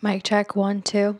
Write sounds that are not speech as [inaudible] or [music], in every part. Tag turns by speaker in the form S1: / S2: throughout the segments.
S1: Mic check one, two.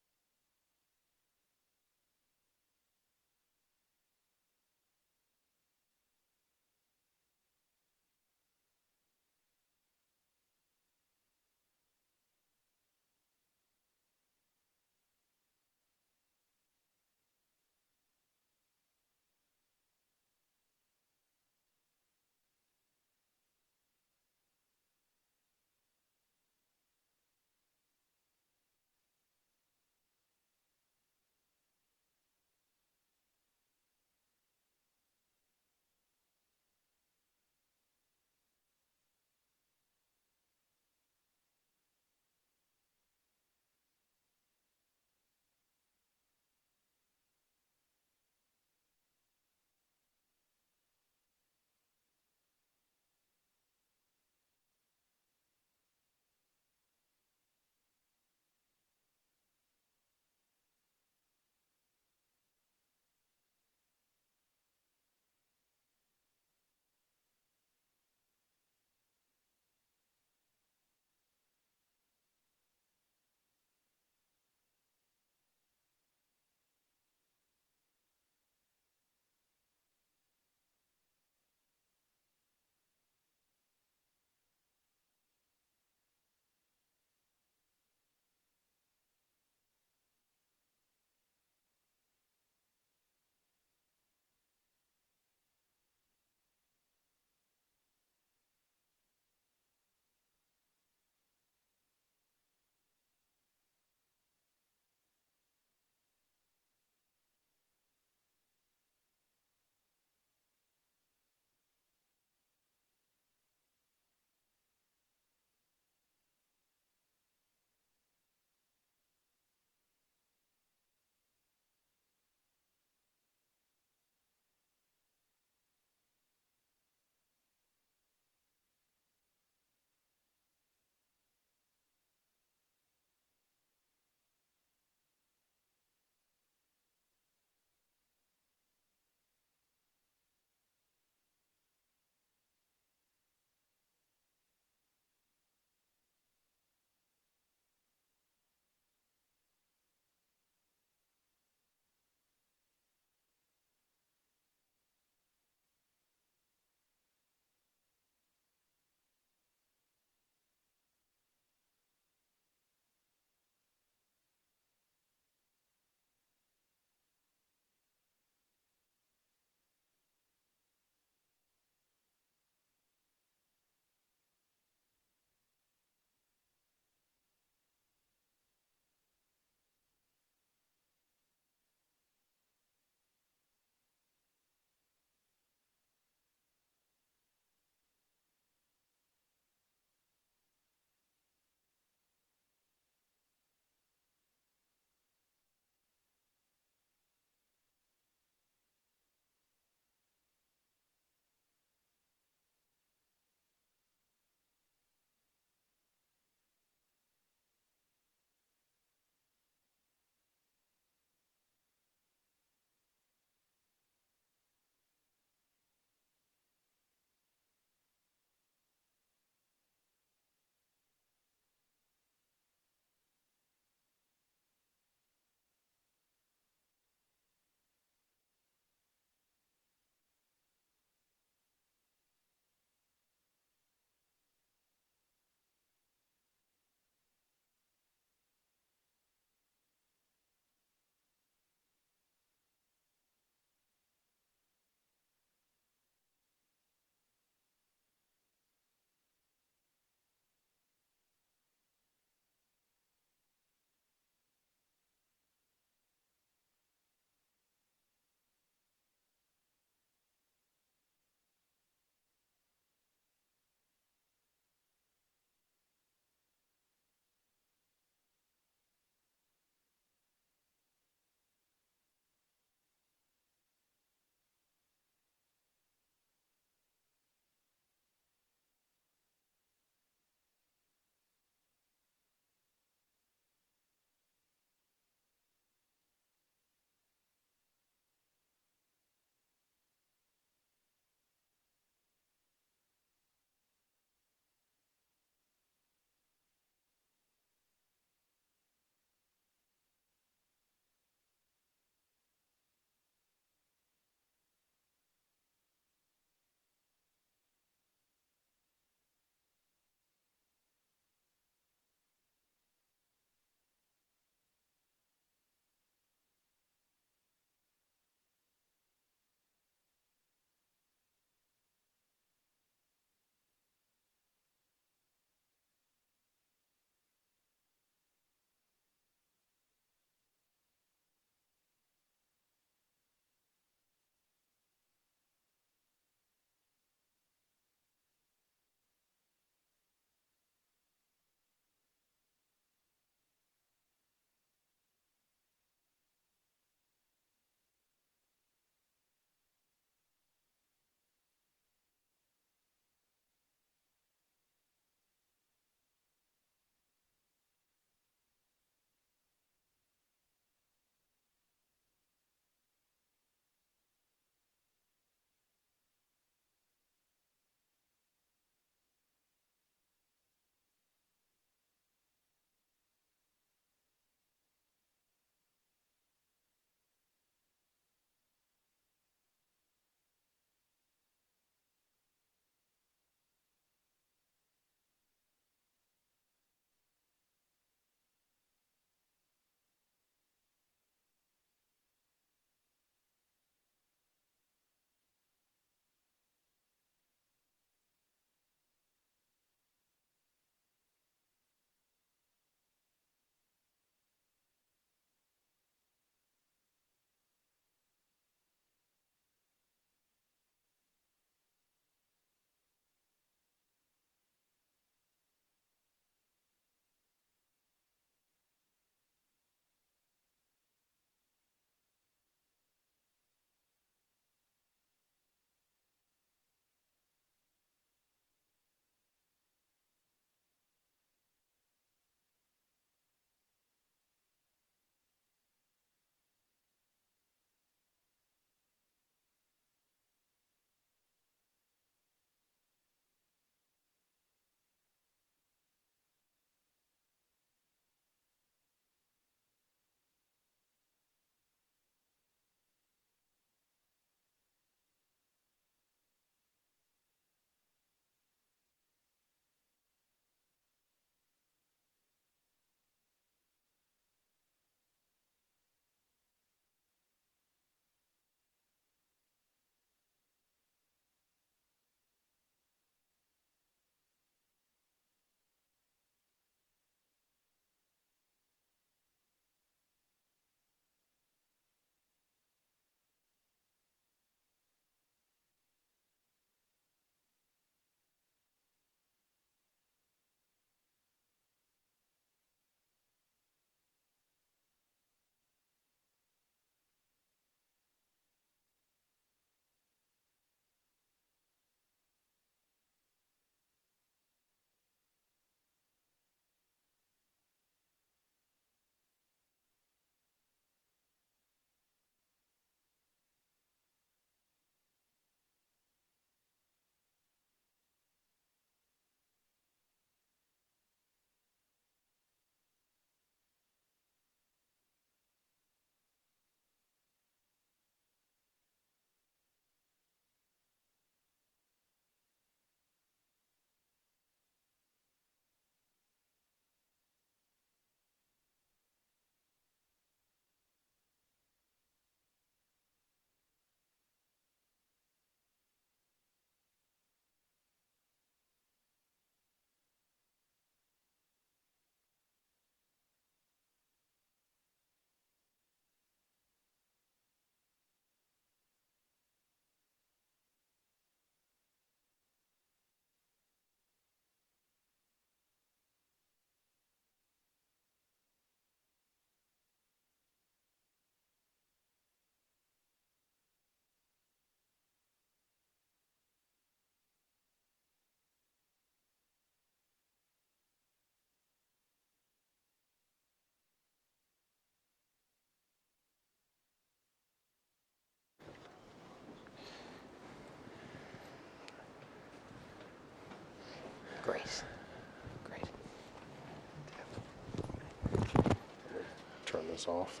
S2: This off.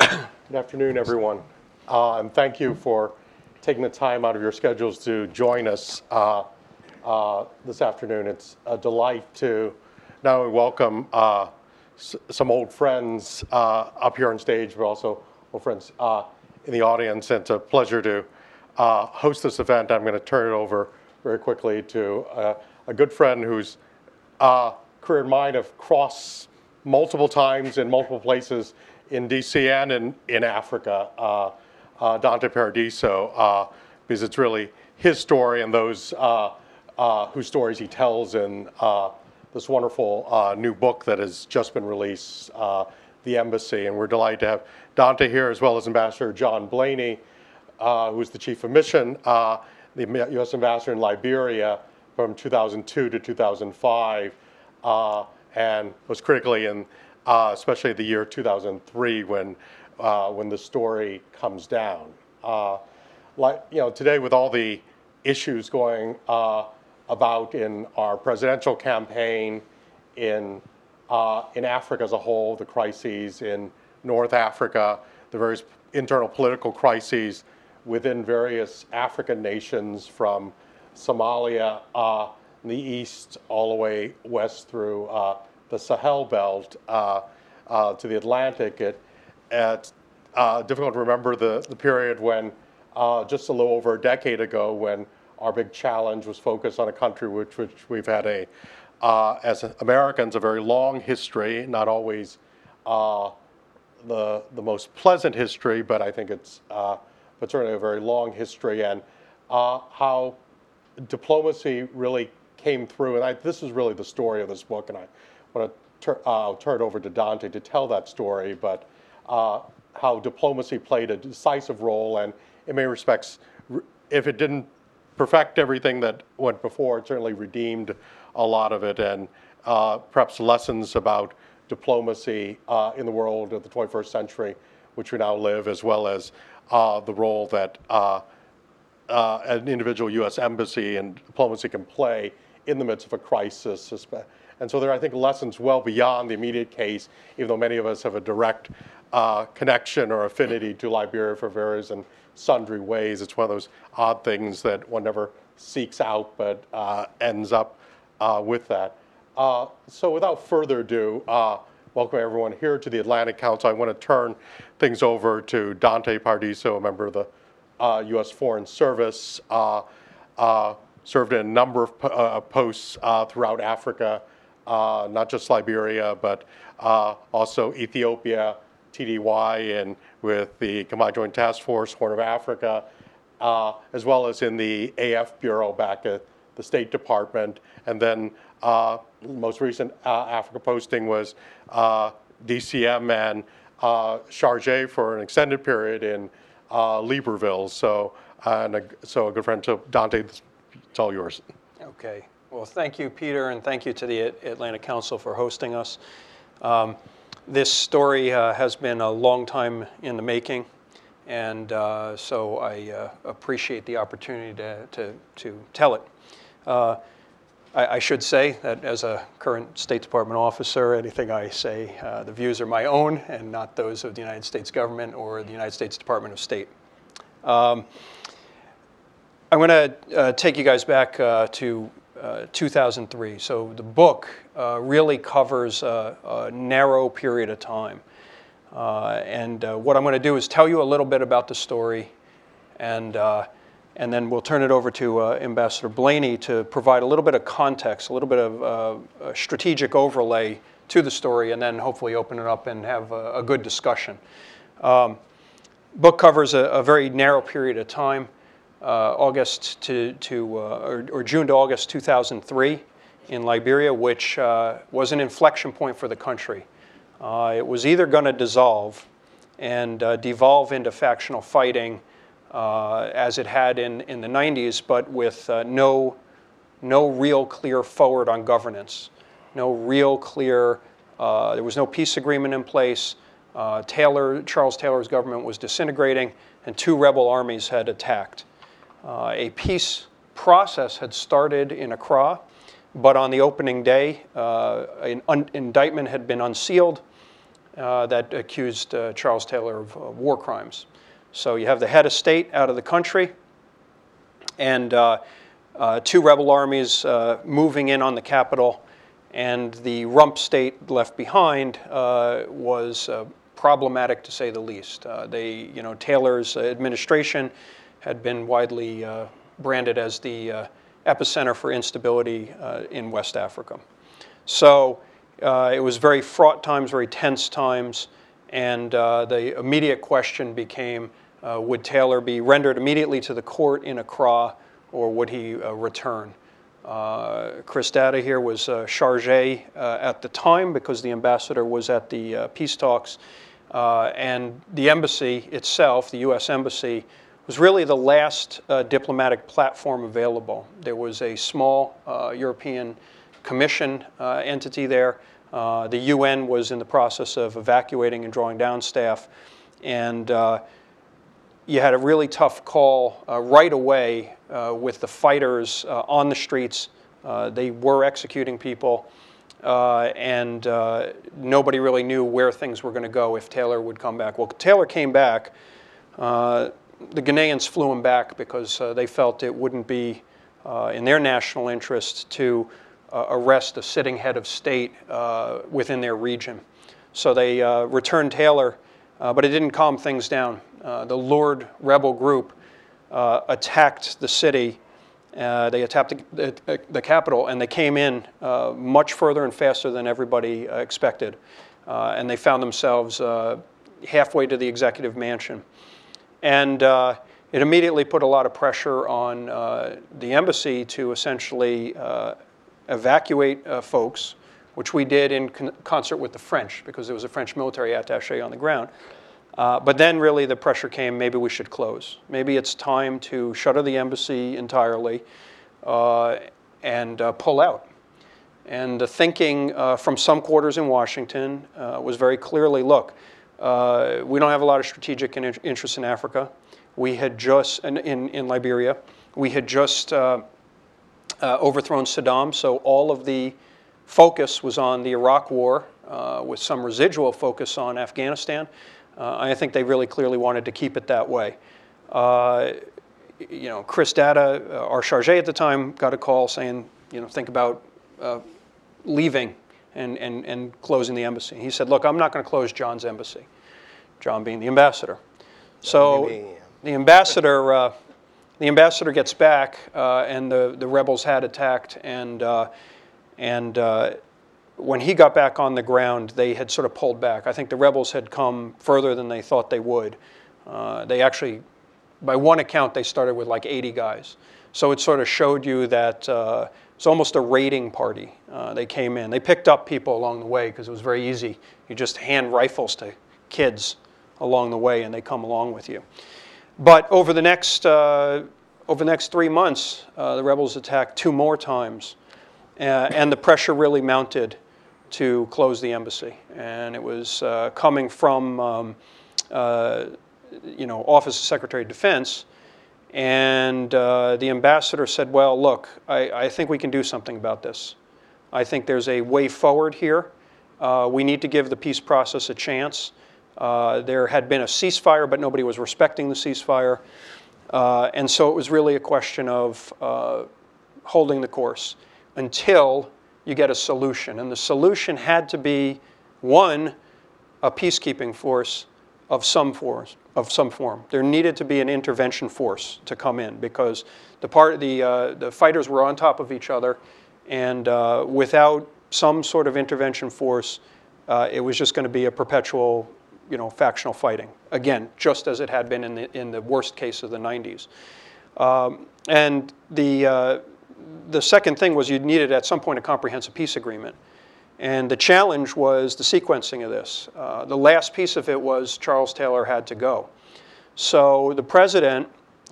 S2: Good afternoon, everyone. Uh, And thank you for taking the time out of your schedules to join us uh, uh, this afternoon. It's a delight to not only welcome uh, s- some old friends uh, up here on stage, but also old friends uh, in the audience. It's a pleasure to host this event. I'm going to turn it over very quickly to uh, a good friend whose uh, career and mine have crossed multiple times in multiple places in DC and in, in Africa, uh, uh, Dante Paradiso, uh, because it's really his story and those uh, whose stories he tells in this wonderful new book that has just been released, The Embassy. And we're delighted to have Dante here, as well as Ambassador John Blaney, who's the chief of mission, the U.S. ambassador in Liberia from 2002 to 2005, uh, and was critically in, uh, especially the year 2003 when uh, when the story comes down. Uh, like you know, today with all the issues going uh, about in our presidential campaign, in uh, in Africa as a whole, the crises in North Africa, the various internal political crises within various African nations, from Somalia uh, in the east all the way west through uh, the Sahel belt uh, uh, to the Atlantic. It, uh, difficult to remember the, the period when, uh, just a little over a decade ago, when our big challenge was focused on a country which, which we've had a, as Americans, a very long history, not always the, the most pleasant history, but I think it's but certainly a very long history, and uh, how diplomacy really came through. And I, this is really the story of this book, and I want to tur- uh, turn it over to Dante to tell that story, but uh, how diplomacy played a decisive role, and in many respects, if it didn't perfect everything that went before, it certainly redeemed a lot of it, and uh, perhaps lessons about diplomacy uh, in the world of the 21st century, which we now live, as well as uh, the role that uh, uh, an individual U.S. embassy and diplomacy can play in the midst of a crisis. And so there are, I think, lessons well beyond the immediate case, even though many of us have a direct uh, connection or affinity to Liberia for various and sundry ways. It's one of those odd things that one never seeks out but uh, ends up uh, with that. So without further ado, welcome everyone here to the Atlantic Council. I want to turn things over to Dante Paradiso, a member of the uh, U.S. Foreign Service, uh, uh, served in a number of uh, posts uh, throughout Africa, uh, not just Liberia, but also Ethiopia, TDY, and with the Combined Joint Task Force, Horn of Africa, as well as in the AF Bureau back at the State Department. And then most recent uh, Africa posting was uh, DCM and uh, Chargé for an extended period in uh, Libreville. So, and a, so a good friend, so Dante, it's all yours.
S3: Okay. Well, thank you, Peter, and thank you to the Atlantic Council for hosting us. Um, this story uh, has been a long time in the making, and uh, so I uh, appreciate the opportunity to, to, to tell it. I, I should say that as a current State Department officer, anything I say, uh, the views are my own and not those of the United States government or the United States Department of State. I'm going to uh, take you guys back uh, to uh, 2003. So the book uh, really covers a, a narrow period of time. Uh, and uh, what I'm going to do is tell you a little bit about the story, and, and then we'll turn it over to uh, Ambassador Blaney to provide a little bit of context, a little bit of uh, strategic overlay to the story, and then hopefully open it up and have a, a good discussion book covers a, a very narrow period of time, uh, August to, to uh, or, or June to August 2003 in Liberia, which uh, was an inflection point for the country. Uh, it was either going to dissolve and devolve into factional fighting uh, as it had in, in the 90s, but with uh, no, no real clear forward on governance, no real clear, uh, there was no peace agreement in place, Uh, Taylor, Charles Taylor's government was disintegrating, and two rebel armies had attacked. Uh, a peace process had started in Accra, but on the opening day, uh, an un- indictment had been unsealed that accused Charles Taylor of war crimes. So you have the head of state out of the country, and uh, uh, two rebel armies uh, moving in on the capital, and the rump state left behind uh, was uh, problematic to say the least. They, you know, Taylor's administration had been widely branded as the epicenter for instability in West Africa. So uh, it was very fraught times, very tense times, and uh, the immediate question became uh, would Taylor be rendered immediately to the court in Accra or would he uh, return? Uh, Chris Datta here was uh, charge uh, at the time because the ambassador was at the uh, peace talks. And the embassy itself, the U.S. Embassy, was really the last diplomatic platform available. There was a small European Commission entity there. The UN was in the process of evacuating and drawing down staff. And you had a really tough call uh, right away uh, with the fighters uh, on the streets. Uh, they were executing people, uh, and uh, nobody really knew where things were going to go if Taylor would come back. Well, Taylor came back. The Ghanaians flew him back because they felt it wouldn't be in their national interest to arrest a sitting head of state within their region. So they returned Taylor, but it didn't calm things down. Uh, the LURD rebel group uh, attacked the city. Uh, they attacked the, the, the, capital, and they came in uh, much further and faster than everybody uh, expected. And they found themselves halfway to the executive mansion. And it immediately put a lot of pressure on the embassy to essentially evacuate folks which we did in con- concert with the French because there was a French military attache on the ground. Uh, but then really the pressure came maybe we should close. Maybe it's time to shutter the embassy entirely uh, and uh, pull out. And the thinking uh, from some quarters in Washington uh, was very clearly look, uh, we don't have a lot of strategic in- interest in Africa. We had just, in, in, in Liberia, we had just overthrown Saddam, so all of the focus was on the Iraq War with some residual focus on Afghanistan. Uh, I think they really clearly wanted to keep it that way. Uh, you know, Chris Datta, uh, our charge at the time, got a call saying, you know, think about uh, leaving and, and, and closing the embassy. He said, look, I'm not going to close John's embassy, John being the ambassador. So the ambassador, uh, the ambassador gets back, and the, the rebels had attacked, and and uh, when he got back on the ground, they had sort of pulled back. I think the rebels had come further than they thought they would. Uh, they actually, by one account, they started with like 80 guys. So it sort of showed you that uh, it's almost a raiding party. Uh, they came in. They picked up people along the way because it was very easy. You just hand rifles to kids along the way, and they come along with you. But over the next uh, over the next three months, uh, the rebels attacked two more times. Uh, and the pressure really mounted to close the embassy. And it was uh, coming from, um, uh, you know, Office of Secretary of Defense. And uh, the ambassador said, well, look, I, I, think we can do something about this. I think there's a way forward here. Uh, we need to give the peace process a chance. Uh, there had been a ceasefire, but nobody was respecting the ceasefire. and so it was really a question of holding the course until you get a solution. And the solution had to be one, a peacekeeping force of some force, of some form. There needed to be an intervention force to come in because the part the uh, the fighters were on top of each other, and uh, without some sort of intervention force, uh, it was just going to be a perpetual, you know, factional fighting. Again, just as it had been in the in the worst case of the 90s. Um, and the uh, the second thing was you needed at some point a comprehensive peace agreement. And the challenge was the sequencing of this. Uh, the last piece of it was Charles Taylor had to go. So the president,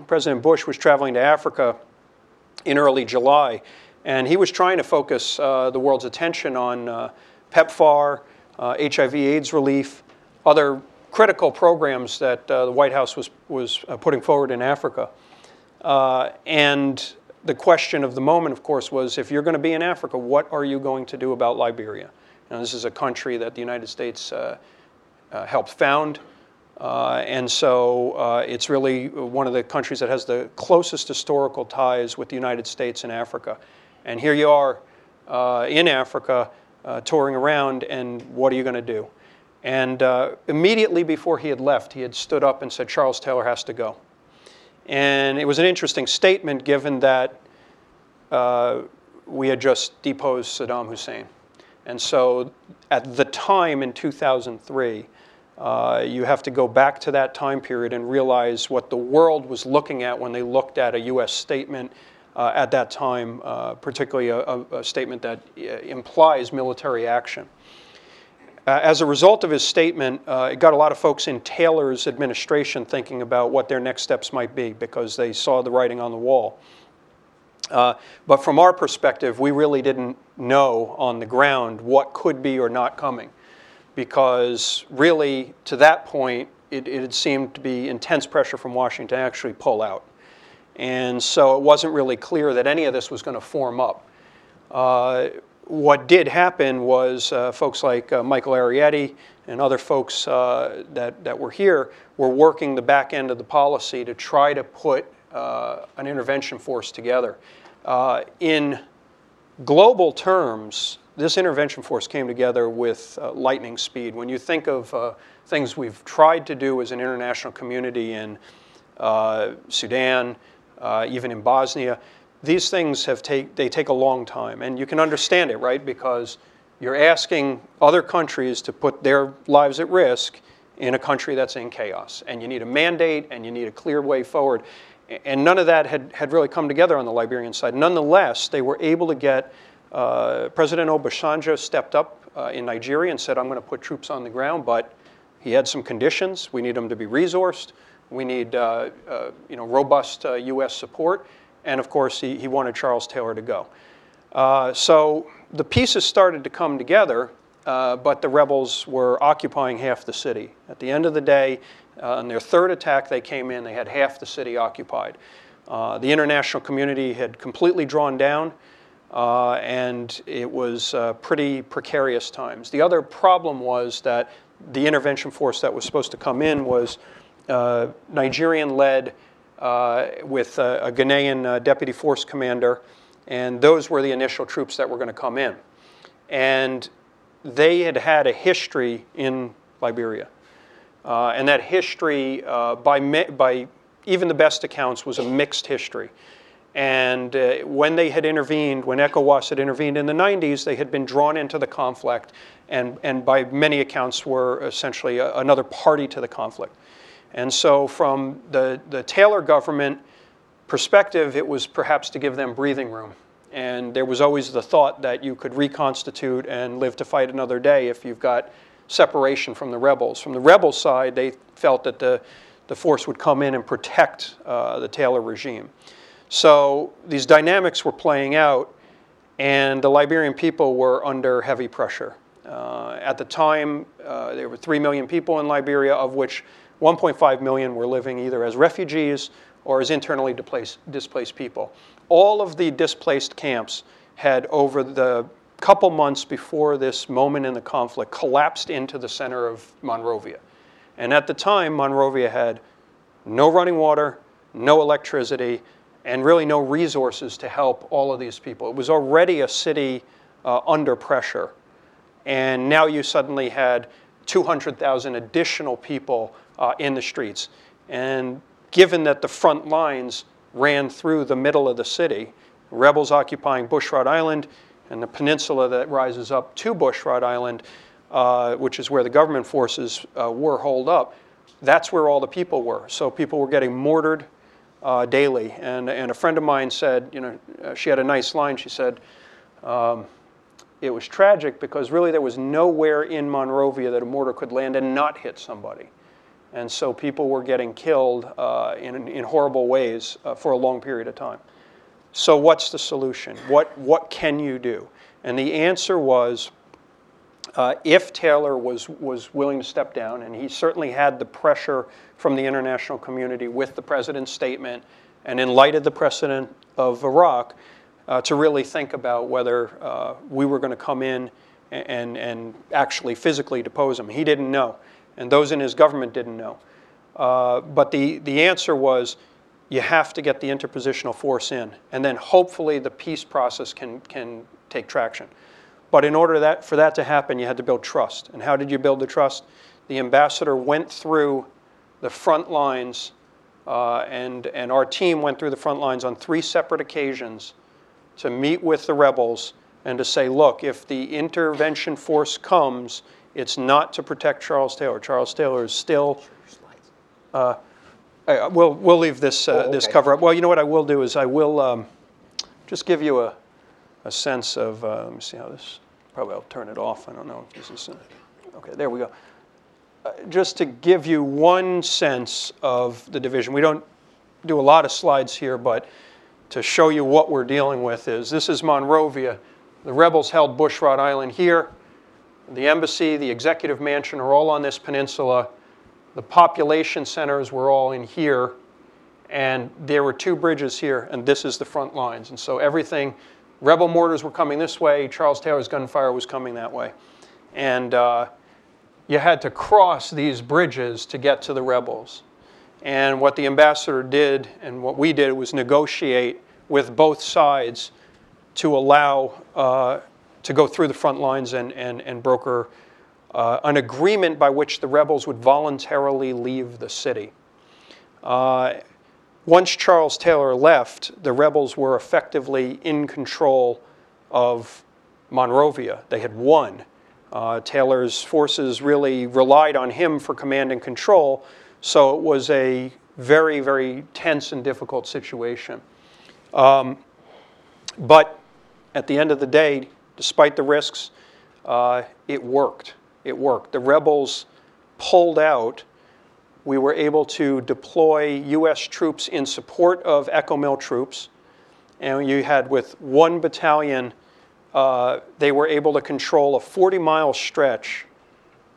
S3: President Bush, was traveling to Africa in early July, and he was trying to focus uh, the world's attention on uh, PEPFAR, HIV/AIDS uh, relief, other critical programs that uh, the White House was, was uh, putting forward in Africa. And the question of the moment, of course, was if you're going to be in Africa, what are you going to do about Liberia? Now, this is a country that the United States uh, uh, helped found. Uh, and so uh, it's really one of the countries that has the closest historical ties with the United States and Africa. And here you are uh, in Africa uh, touring around, and what are you going to do? And immediately before he had left, he had stood up and said, Charles Taylor has to go. And it was an interesting statement given that uh, we had just deposed Saddam Hussein. And so at the time in 2003, uh, you have to go back to that time period and realize what the world was looking at when they looked at a U.S. statement uh, at that time, uh, particularly a, a, statement that uh, implies military action. Uh, as a result of his statement, uh, it got a lot of folks in Taylor's administration thinking about what their next steps might be because they saw the writing on the wall. Uh, but from our perspective, we really didn't know on the ground what could be or not coming because really, to that point, it, it had seemed to be intense pressure from Washington to actually pull out. And so it wasn't really clear that any of this was going to form up. What did happen was uh, folks like uh, Michael Arietti and other folks uh, that, that were here were working the back end of the policy to try to put uh, an intervention force together. Uh, in global terms, this intervention force came together with uh, lightning speed. When you think of things we've tried to do as an international community in Sudan, even in Bosnia, these things have take, they take a long time. And you can understand it, right? Because you're asking other countries to put their lives at risk in a country that's in chaos. And you need a mandate and you need a clear way forward. And none of that had, had really come together on the Liberian side. Nonetheless, they were able to get uh, President Obasanjo stepped up uh, in Nigeria and said, I'm going to put troops on the ground, but he had some conditions. We need them to be resourced. We need uh, uh you know, robust U.S. Uh, support. And of course, he, he wanted Charles Taylor to go. Uh, so the pieces started to come together, uh, but the rebels were occupying half the city. At the end of the day, uh, on their third attack, they came in, they had half the city occupied. Uh, the international community had completely drawn down, uh, and it was uh, pretty precarious times. The other problem was that the intervention force that was supposed to come in was Nigerian led with a, a Ghanaian uh, deputy force commander, and those were the initial troops that were going to come in. And they had had a history in Liberia. Uh, and that history, uh, by, by even the best accounts, was a mixed history. And uh, when they had intervened, when ECOWAS had intervened in the 90s, they had been drawn into the conflict and, and by many accounts were essentially a, another party to the conflict. And so, from the, the Taylor government perspective, it was perhaps to give them breathing room. And there was always the thought that you could reconstitute and live to fight another day if you've got separation from the rebels. From the rebel side, they felt that the, the force would come in and protect uh, the Taylor regime. So these dynamics were playing out, and the Liberian people were under heavy pressure. Uh, at the time, uh, there were 3 million people in Liberia, of which 1.5 million were living either as refugees or as internally displaced, displaced people. All of the displaced camps had, over the couple months before this moment in the conflict, collapsed into the center of Monrovia. And at the time, Monrovia had no running water, no electricity, and really no resources to help all of these people. It was already a city uh, under pressure. And now you suddenly had 200,000 additional people uh, in the streets. And given that the front lines ran through the middle of the city, rebels occupying Bushrod Island and the peninsula that rises up to Bushrod Island, uh, which is where the government forces uh, were holed up, that's where all the people were. So people were getting mortared uh, daily. And, and a friend of mine said, you know, uh, she had a nice line. She said, um, it was tragic because really there was nowhere in Monrovia that a mortar could land and not hit somebody. And so people were getting killed uh, in, in horrible ways uh, for a long period of time. So, what's the solution? What, what can you do? And the answer was uh, if Taylor was, was willing to step down, and he certainly had the pressure from the international community with the president's statement, and in light of the precedent of Iraq, uh, to really think about whether uh, we were going to come in and, and actually physically depose him. He didn't know, and those in his government didn't know. Uh, but the, the answer was you have to get the interpositional force in, and then hopefully the peace process can, can take traction. But in order that, for that to happen, you had to build trust. And how did you build the trust? The ambassador went through the front lines, uh, and, and our team went through the front lines on three separate occasions to meet with the rebels and to say, look, if the intervention force comes, it's not to protect Charles Taylor. Charles Taylor is still. Uh, I, we'll, we'll leave this, uh,
S4: Oh,
S3: this cover up. Well, you know what I will do is I will um, just give you a, a sense of, uh, let me see how this, probably I'll turn it off. I don't know if this is, uh, okay, there we go. Uh, just to give you one sense of the division. We don't do a lot of slides here, but to show you what we're dealing with is this is Monrovia. The rebels held Bushrod Island here. The embassy, the executive mansion are all on this peninsula. The population centers were all in here. And there were two bridges here, and this is the front lines. And so everything, rebel mortars were coming this way, Charles Taylor's gunfire was coming that way. And uh, you had to cross these bridges to get to the rebels. And what the ambassador did and what we did was negotiate with both sides to allow uh, to go through the front lines and, and, and broker uh, an agreement by which the rebels would voluntarily leave the city. Uh, once Charles Taylor left, the rebels were effectively in control of Monrovia. They had won. Uh, Taylor's forces really relied on him for command and control, so it was a very, very tense and difficult situation. Um, but at the end of the day, despite the risks, uh, it worked. It worked. The rebels pulled out. We were able to deploy U.S. troops in support of ECOMIL troops. And you had, with one battalion, uh, they were able to control a 40 mile stretch.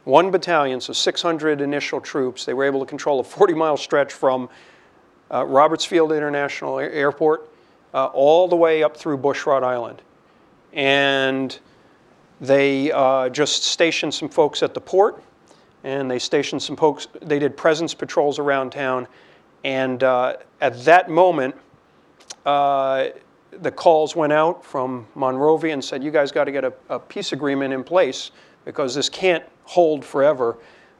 S3: One battalion, so 600 initial troops, they were able to control a 40 mile stretch from uh, Roberts Field International Airport uh, all the way up through Bushrod Island. And they uh, just stationed some folks at the port, and they stationed some folks, they did presence patrols around town. And uh, at that moment, uh, the calls went out from Monrovia and said, You guys got to get a, a peace agreement in place because this can't hold forever.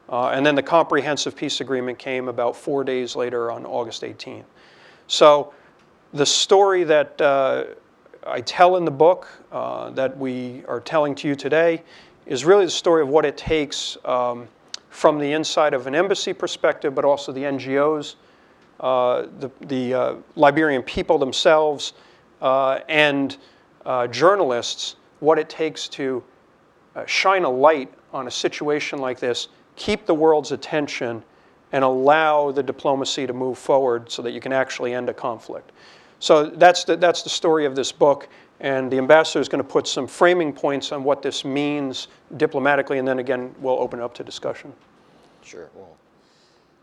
S3: Uh, and then the comprehensive peace agreement came about four days later on August 18th. So the story that uh, I tell in the book uh, that we are telling to you today is really the story of what it takes um, from the inside of an embassy perspective, but also the NGOs, uh, the, the uh, Liberian people themselves, uh, and uh, journalists, what it takes to uh, shine a light on a situation like this, keep the world's attention, and allow the diplomacy to move forward so that you can actually end a conflict. So that's the, that's the story of this book, and the ambassador is going to put some framing points on what this means diplomatically, and then again, we'll open it up to discussion.
S4: Sure. Well,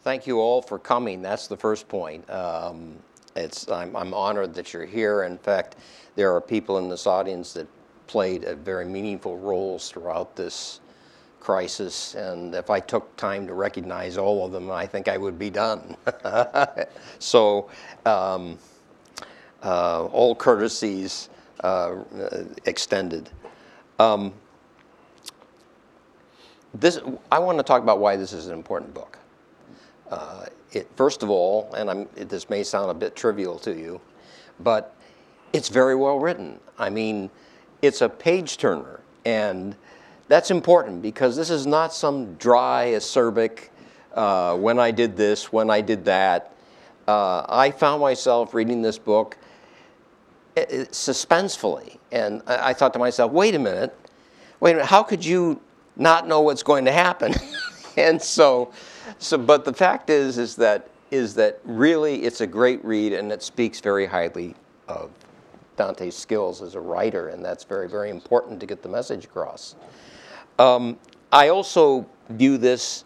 S4: thank you all for coming. That's the first point. Um, it's, I'm, I'm honored that you're here. In fact, there are people in this audience that played very meaningful roles throughout this crisis, and if I took time to recognize all of them, I think I would be done. [laughs] so, um, uh, all courtesies uh, extended. Um, this, I want to talk about why this is an important book. Uh, it, first of all, and it, this may sound a bit trivial to you, but it's very well written. I mean, it's a page turner, and that's important because this is not some dry, acerbic, uh, when I did this, when I did that. Uh, I found myself reading this book suspensefully, and I, I thought to myself, wait a minute, wait a minute, how could you not know what's going to happen? [laughs] and so, so, but the fact is, is that is that really it's a great read, and it speaks very highly of Dante's skills as a writer, and that's very, very important to get the message across. Um, I also view this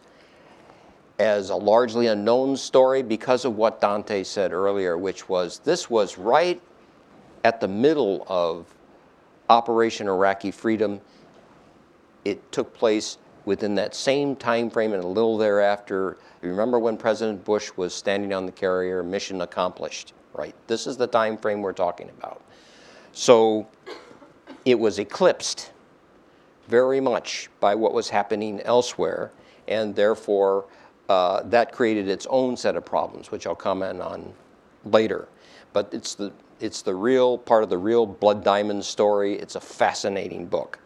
S4: as a largely unknown story because of what Dante said earlier, which was this was right at the middle of Operation Iraqi Freedom. It took place within that same time frame and a little thereafter. Remember when President Bush was standing on the carrier, mission accomplished, right? This is the time frame we're talking about. So it was eclipsed very much by what was happening elsewhere, and therefore uh, that created its own set of problems, which I'll comment on later. But it's the it's the real part of the real Blood Diamond story. It's a fascinating book.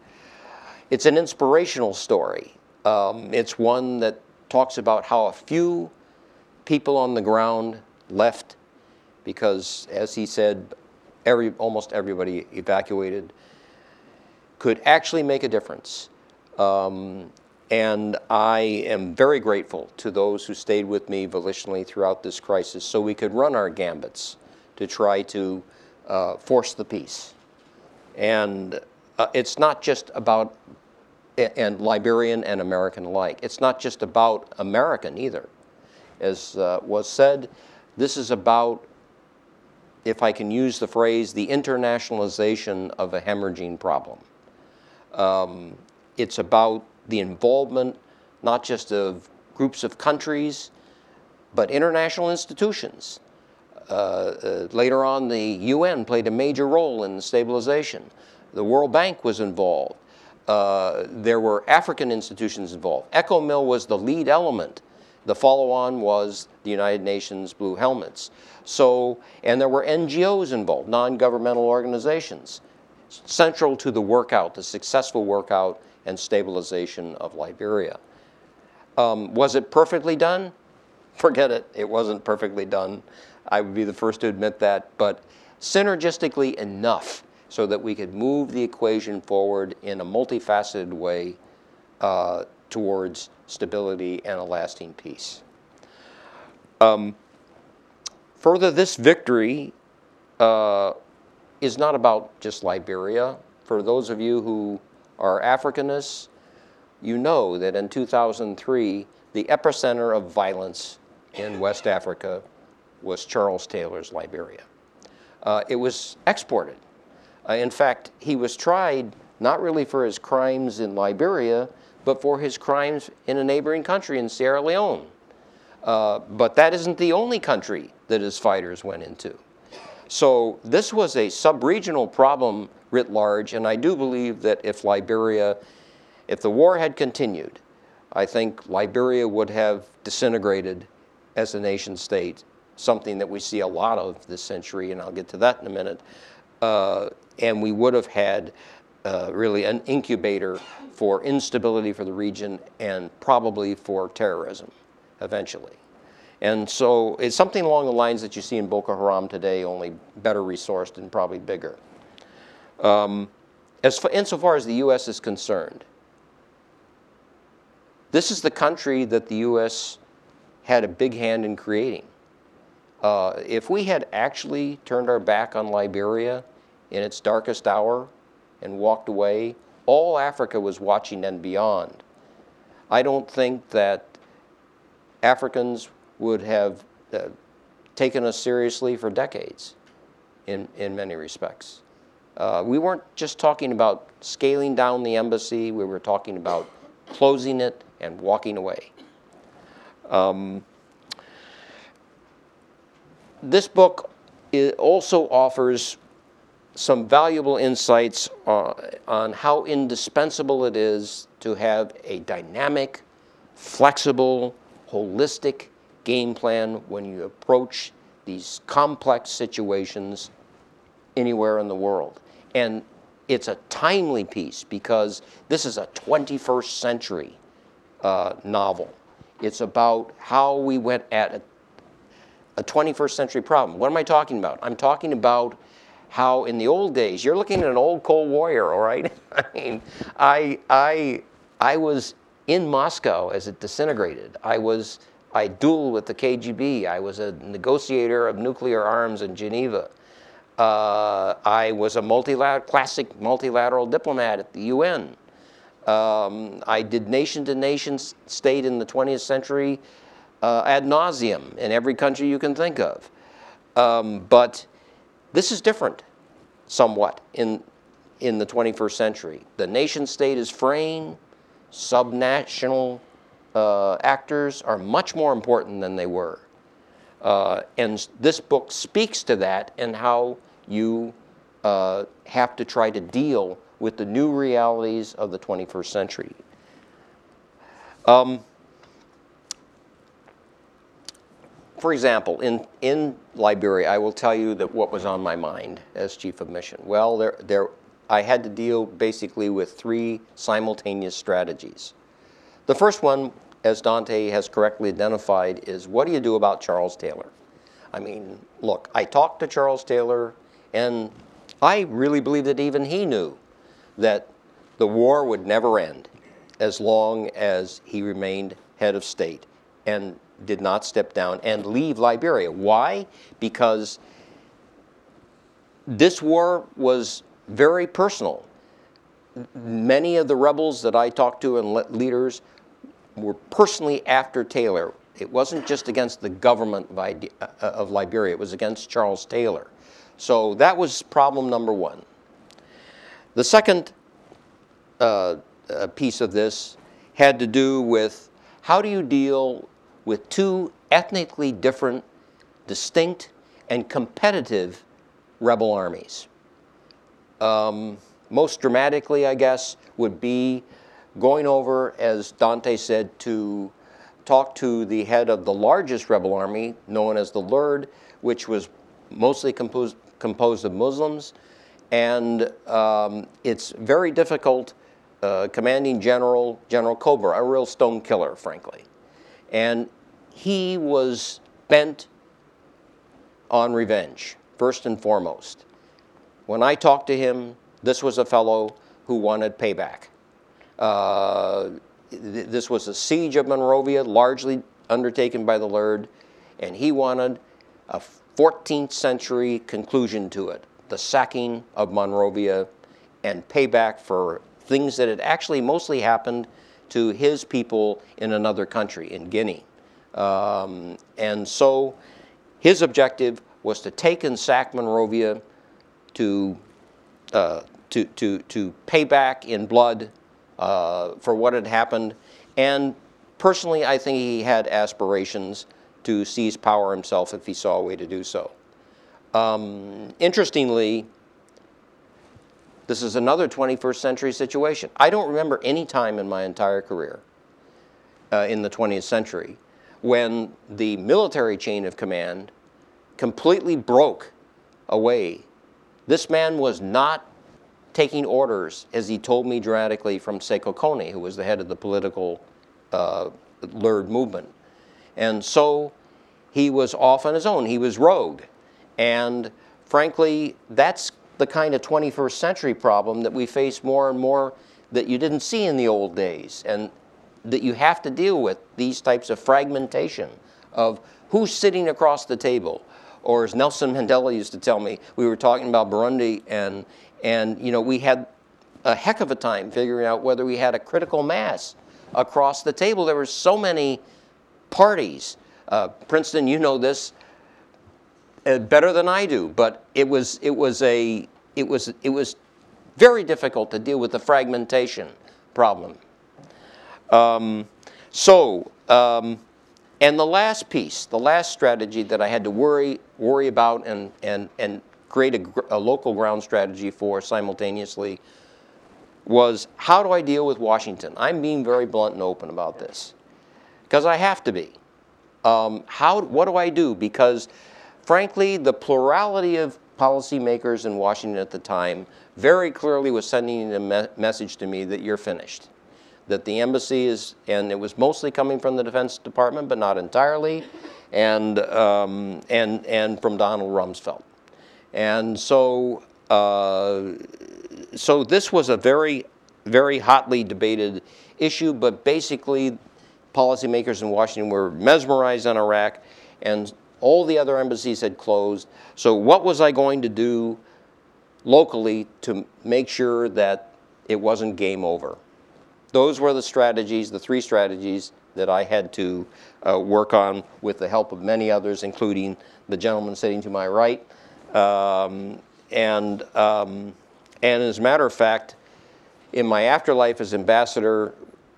S4: It's an inspirational story. Um, it's one that talks about how a few people on the ground left because, as he said, every, almost everybody evacuated could actually make a difference. Um, and I am very grateful to those who stayed with me volitionally throughout this crisis so we could run our gambits to try to uh, force the peace. And uh, it's not just about, and Liberian and American alike, it's not just about American either. As uh, was said, this is about, if I can use the phrase, the internationalization of a hemorrhaging problem. Um, it's about the involvement not just of groups of countries, but international institutions. Uh, uh, later on, the UN played a major role in the stabilization. The World Bank was involved. Uh, there were African institutions involved. ECOMIL was the lead element. The follow-on was the United Nations Blue Helmets. So, and there were NGOs involved, non-governmental organizations, central to the workout, the successful workout and stabilization of Liberia. Um, was it perfectly done? Forget it. It wasn't perfectly done. I would be the first to admit that, but synergistically enough so that we could move the equation forward in a multifaceted way uh, towards stability and a lasting peace. Um, further, this victory uh, is not about just Liberia. For those of you who are Africanists, you know that in 2003, the epicenter of violence in West Africa was Charles Taylor's Liberia. Uh, it was exported. Uh, in fact, he was tried not really for his crimes in Liberia, but for his crimes in a neighboring country in Sierra Leone. Uh, but that isn't the only country that his fighters went into. So this was a sub-regional problem writ large, and I do believe that if Liberia, if the war had continued, I think Liberia would have disintegrated as a nation state, something that we see a lot of this century, and I'll get to that in a minute. Uh, and we would have had uh, really an incubator for instability for the region and probably for terrorism eventually. And so it's something along the lines that you see in Boko Haram today, only better resourced and probably bigger. Um, as far, insofar as the U.S. is concerned, this is the country that the U.S. had a big hand in creating. Uh, if we had actually turned our back on Liberia in its darkest hour and walked away, all Africa was watching and beyond. I don't think that Africans would have uh, taken us seriously for decades in, in many respects. Uh, we weren't just talking about scaling down the embassy, we were talking about closing it and walking away. Um, this book also offers some valuable insights on, on how indispensable it is to have a dynamic, flexible, holistic game plan when you approach these complex situations anywhere in the world. And it's a timely piece because this is a 21st century uh, novel. It's about how we went at a, a 21st century problem. What am I talking about? I'm talking about how in the old days, you're looking at an old Cold Warrior, all right? [laughs] I mean, I, I, I was in Moscow as it disintegrated. I was, I dueled with the KGB. I was a negotiator of nuclear arms in Geneva. Uh, I was a multilateral, classic multilateral diplomat at the UN. Um, I did nation to nation state in the 20th century uh, ad nauseum in every country you can think of. Um, but this is different somewhat in, in the 21st century. The nation state is fraying, subnational uh, actors are much more important than they were. Uh, and this book speaks to that and how you uh, have to try to deal with the new realities of the 21st century. Um, for example, in, in Liberia, I will tell you that what was on my mind as chief of mission. Well, there, there, I had to deal basically with three simultaneous strategies. The first one, as Dante has correctly identified, is what do you do about Charles Taylor? I mean, look, I talked to Charles Taylor, and I really believe that even he knew that the war would never end as long as he remained head of state and did not step down and leave Liberia. Why? Because this war was very personal. Many of the rebels that I talked to and leaders were personally after Taylor. It wasn't just against the government of Liberia, it was against Charles Taylor. So that was problem number one. The second uh, uh, piece of this had to do with how do you deal with two ethnically different, distinct, and competitive rebel armies. Um, most dramatically, I guess, would be going over, as Dante said, to talk to the head of the largest rebel army, known as the LURD, which was mostly composed, composed of Muslims. And um, it's very difficult. Uh, commanding General, General Kober, a real stone killer, frankly. And he was bent on revenge, first and foremost. When I talked to him, this was a fellow who wanted payback. Uh, th this was a siege of Monrovia, largely undertaken by the LURD, and he wanted a 14th century conclusion to it the sacking of Monrovia and payback for things that had actually mostly happened to his people in another country, in Guinea. Um, and so his objective was to take and sack Monrovia to, uh, to, to, to pay back in blood uh, for what had happened. And personally, I think he had aspirations to seize power himself if he saw a way to do so. Um, interestingly, this is another 21st century situation. I don't remember any time in my entire career uh, in the 20th century when the military chain of command completely broke away. This man was not taking orders, as he told me dramatically, from Sekou Conneh, who was the head of the political uh, LURD movement. And so he was off on his own. He was rogue. And frankly, that's the kind of 21st century problem that we face more and more that you didn't see in the old days and that you have to deal with these types of fragmentation of who's sitting across the table. Or as Nelson Mandela used to tell me, we were talking about Burundi and, and you know, we had a heck of a time figuring out whether we had a critical mass across the table. There were so many parties. Uh, Princeton, you know this uh, better than I do, but it was, it was a, it was, it was very difficult to deal with the fragmentation problem. Um, so, um, and the last piece, the last strategy that I had to worry, worry about and, and, and create a, a local ground strategy for simultaneously was how do I deal with Washington? I'm being very blunt and open about this because I have to be. Um, how, what do I do? Because frankly, the plurality of policymakers in Washington at the time very clearly was sending a me message to me that you're finished. That the embassy is, and it was mostly coming from the Defense Department, but not entirely, and, um, and, and from Donald Rumsfeld. And so, uh, so this was a very, very hotly debated issue, but basically policymakers in Washington were mesmerized on Iraq and all the other embassies had closed. So what was I going to do locally to make sure that it wasn't game over? those were the strategies, the three strategies that I had to uh, work on with the help of many others, including the gentleman sitting to my right. Um, and, um, and as a matter of fact, in my afterlife as ambassador,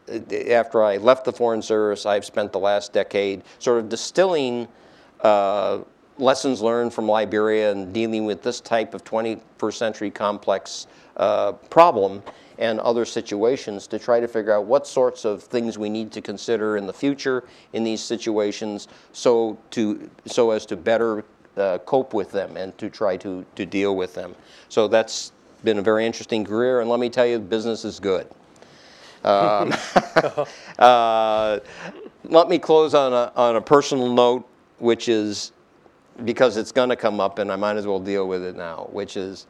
S4: uh, after I left the Foreign Service, I've spent the last decade sort of distilling uh, lessons learned from Liberia and dealing with this type of 21st century complex uh, problem and other situations to try to figure out what sorts of things we need to consider in the future in these situations so to so as to better uh, cope with them and to try to, to deal with them. So that's been a very interesting career, and let me tell you, business is good. Um, [laughs] [laughs] uh, let me close on a, on a personal note, which is because it's going to come up, and I might as well deal with it now, which is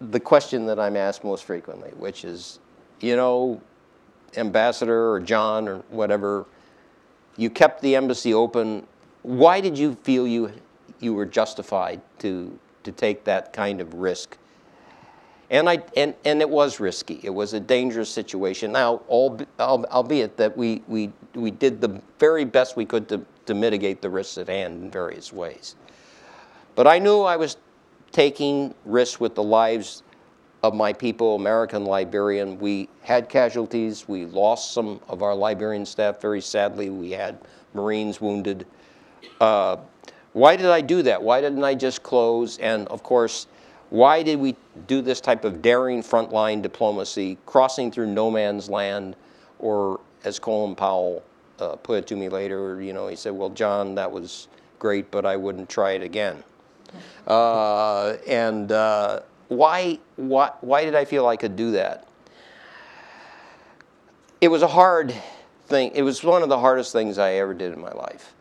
S4: the question that I'm asked most frequently, which is, you know, ambassador or John or whatever, you kept the embassy open. Why did you feel you you were justified to to take that kind of risk? And I and, and it was risky. It was a dangerous situation. Now, all, albeit that we we we did the very best we could to to mitigate the risks at hand in various ways. But I knew I was taking risks with the lives of my people, American Liberian. We had casualties. We lost some of our Liberian staff very sadly. We had Marines wounded. Uh, why did I do that? Why didn't I just close? And of course, why did we do this type of daring frontline diplomacy, crossing through no man's land, or as Colin Powell uh, put it to me later, you know, he said, well, John, that was great, but I wouldn't try it again. Uh, and uh, why, why, why did I feel I could do that? It was a hard thing. It was one of the hardest things I ever did in my life,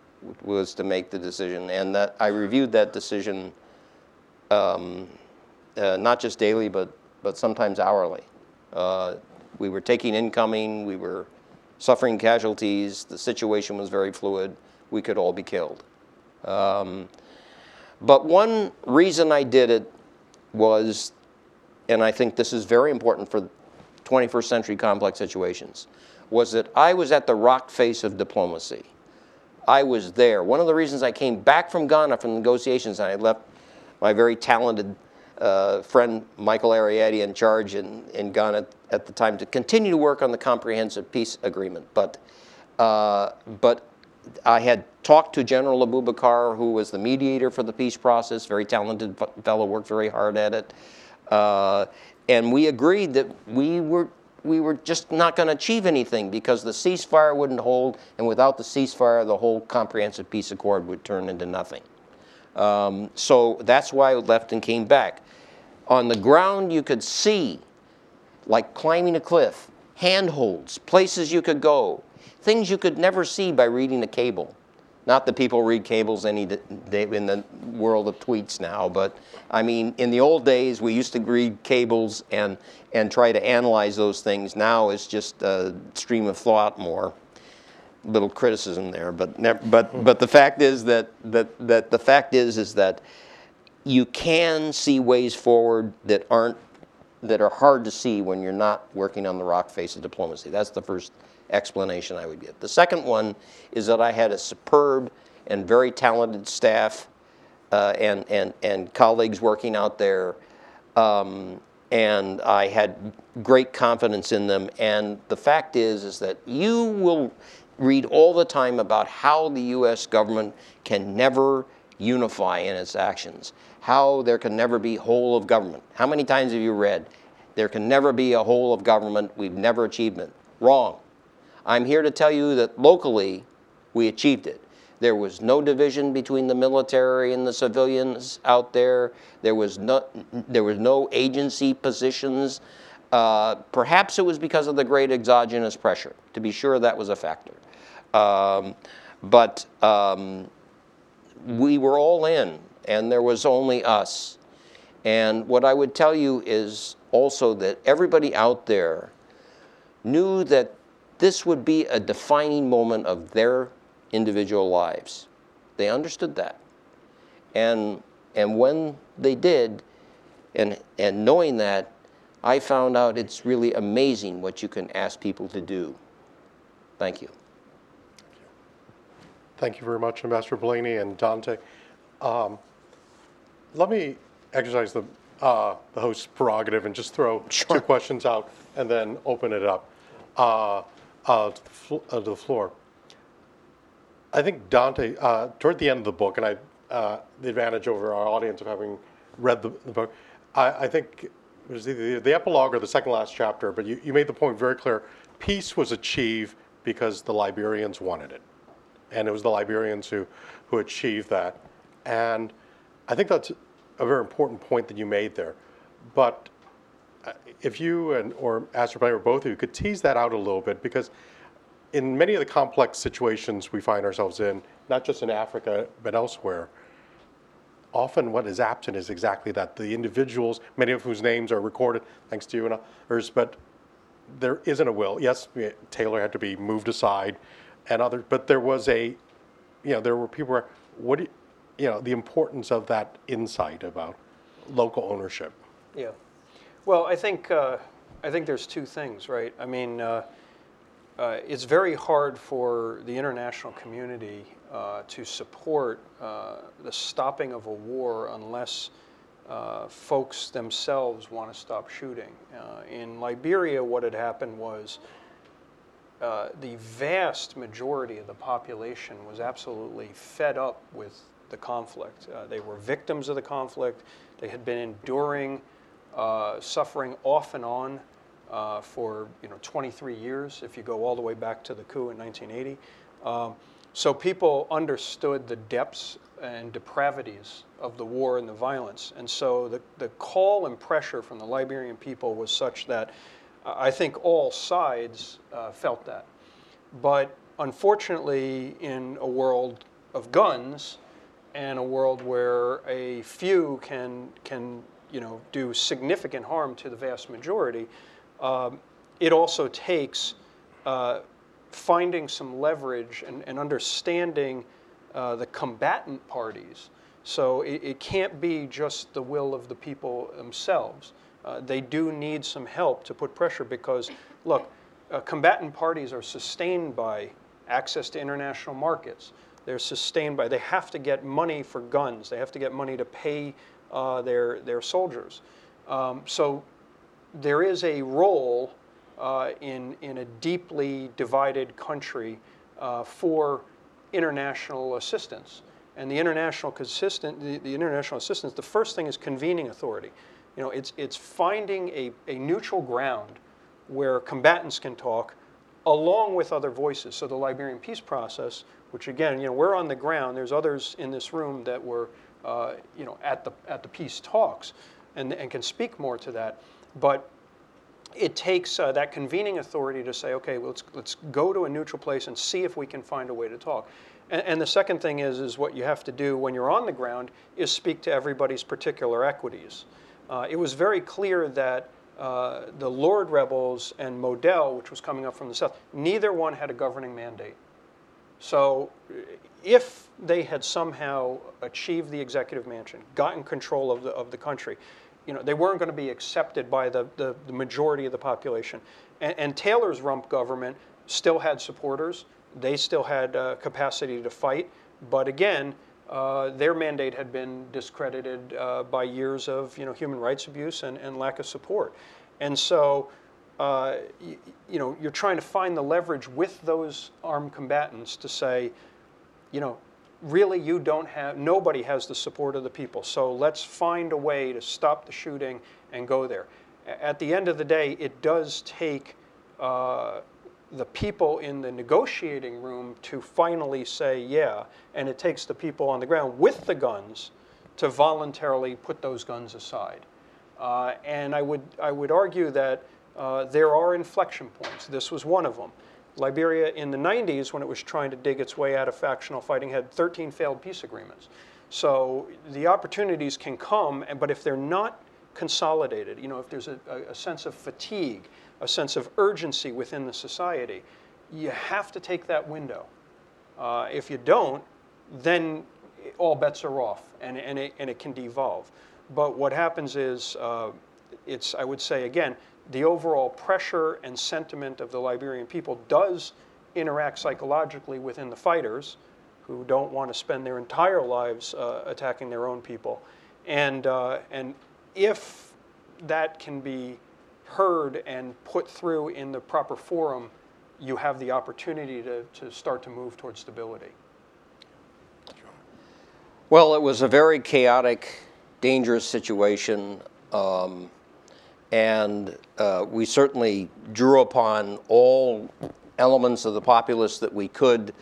S4: was to make the decision. And that I reviewed that decision um, uh, not just daily, but, but sometimes hourly. Uh, we were taking incoming, we were suffering casualties, the situation was very fluid, we could all be killed. Um, but one reason I did it was, and I think this is very important for 21st century complex situations, was that I was at the rock face of diplomacy. I was there. One of the reasons I came back from Ghana from negotiations, and I left my very talented uh, friend Michael Arietti in charge in, in Ghana at the time to continue to work on the comprehensive peace agreement. But, uh, but I had talked to General Abubakar, who was the mediator for the peace process, very talented fellow, worked very hard at it. Uh, and we agreed that we were, we were just not going to achieve anything because the ceasefire wouldn't hold, and without the ceasefire, the whole comprehensive peace accord would turn into nothing. Um, so that's why I left and came back. On the ground, you could see, like climbing a cliff, handholds, places you could go, things you could never see by reading a cable. Not that people read cables any day in the world of tweets now, but I mean, in the old days, we used to read cables and, and try to analyze those things. Now it's just a stream of thought more. Little criticism there, but but but the fact is that that that the fact is is that you can see ways forward that aren't that are hard to see when you're not working on the rock face of diplomacy. That's the first explanation I would give. The second one is that I had a superb and very talented staff uh, and, and, and colleagues working out there. Um, and I had great confidence in them. And the fact is, is that you will read all the time about how the U.S. government can never unify in its actions, how there can never be whole of government. How many times have you read, there can never be a whole of government, we've never achieved it? Wrong. I'm here to tell you that locally, we achieved it. There was no division between the military and the civilians out there. There was no, there was no agency positions. Uh, perhaps it was because of the great exogenous pressure. To be sure, that was a factor. Um, but um, we were all in, and there was only us. And what I would tell you is also that everybody out there knew that this would be a defining moment of their individual lives. They understood that. And, and when they did, and, and knowing that, I found out it's really amazing what you can ask people to do. Thank you.
S2: Thank you very much, Ambassador Blaney and Dante. Um, let me exercise the, uh, the host's prerogative and just throw
S4: Sure.
S2: two questions out and then open it up uh, uh, to, the fl- uh, to the floor. I think Dante, uh, toward the end of the book, and I, uh, the advantage over our audience of having read the, the book, I, I think it was either the epilogue or the second last chapter, but you, you made the point very clear. Peace was achieved because the Liberians wanted it. And it was the Liberians who, who achieved that. And I think that's a very important point that you made there. But uh, if you and or Astroplay or both of you could tease that out a little bit, because in many of the complex situations we find ourselves in, not just in Africa but elsewhere, often what is absent is exactly that the individuals, many of whose names are recorded, thanks to you and others, but there isn't a will. Yes, Taylor had to be moved aside, and others, but there was a, you know, there were people where, what, do you, you know, the importance of that insight about local ownership.
S3: Yeah. Well, I think uh, I think there's two things, right? I mean, uh, uh, it's very hard for the international community uh, to support uh, the stopping of a war unless uh, folks themselves want to stop shooting. In Liberia, what had happened was the vast majority of the population was absolutely fed up with the conflict. Uh, they were victims of the conflict. They had been enduring uh, suffering off and on uh, for you know 23 years. If you go all the way back to the coup in 1980, um, so people understood the depths and depravities of the war and the violence. And so the, the call and pressure from the Liberian people was such that I think all sides uh, felt that. But unfortunately, in a world of guns and a world where a few can, can you know, do significant harm to the vast majority, um, it also takes uh, finding some leverage and, and understanding uh, the combatant parties. So it, it, can't be just the will of the people themselves. Uh, they do need some help to put pressure because, look, uh, combatant parties are sustained by access to international markets. They're sustained by, they have to get money for guns. They have to get money to pay uh, their, their soldiers. Um, so there is a role uh, in, in a deeply divided country uh, for international assistance. And the international consistent, the, the, international assistance, the first thing is convening authority. You know, it's, it's finding a, a neutral ground where combatants can talk along with other voices. So the Liberian peace process, which again, you know, we're on the ground. There's others in this room that were, uh, you know, at the, at the peace talks and, and can speak more to that. But it takes uh, that convening authority to say, okay, let's, let's go to a neutral place and see if we can find a way to talk. And, and, the second thing is, is what you have to do when you're on the ground is speak to everybody's particular equities. Uh, it was very clear that uh, the LURD rebels and MODEL, which was coming up from the south, neither one had a governing mandate. So if they had somehow achieved the executive mansion, gotten control of the, of the country, you know, they weren't going to be accepted by the, the, the majority of the population. And, and, Taylor's rump government still had supporters. They still had uh, capacity to fight. But again, uh, their mandate had been discredited uh, by years of you know, human rights abuse and, and lack of support. And so, uh, you, you know, you're trying to find the leverage with those armed combatants to say, you know, really you don't have, nobody has the support of the people. So let's find a way to stop the shooting and go there. At the end of the day, it does take uh, the people in the negotiating room to finally say yeah, and it takes the people on the ground with the guns to voluntarily put those guns aside. Uh, and I would, I would argue that uh, there are inflection points. This was one of them. Liberia in the 90s, when it was trying to dig its way out of factional fighting, had 13 failed peace agreements. So the opportunities can come, but if they're not consolidated, you know, if there's a, a sense of fatigue, a sense of urgency within the society, you have to take that window. Uh, if you don't, then all bets are off and, and, it, and it can devolve. But what happens is uh, it's, I would say again, the overall pressure and sentiment of the Liberian people does interact psychologically within the fighters who don't want to spend their entire lives uh, attacking their own people. And, uh, and if that can be heard and put through in the proper forum, you have the opportunity to, to start to move towards stability.
S4: Well, it was a very chaotic, dangerous situation, um, and uh, we certainly drew upon all elements of the populace that we could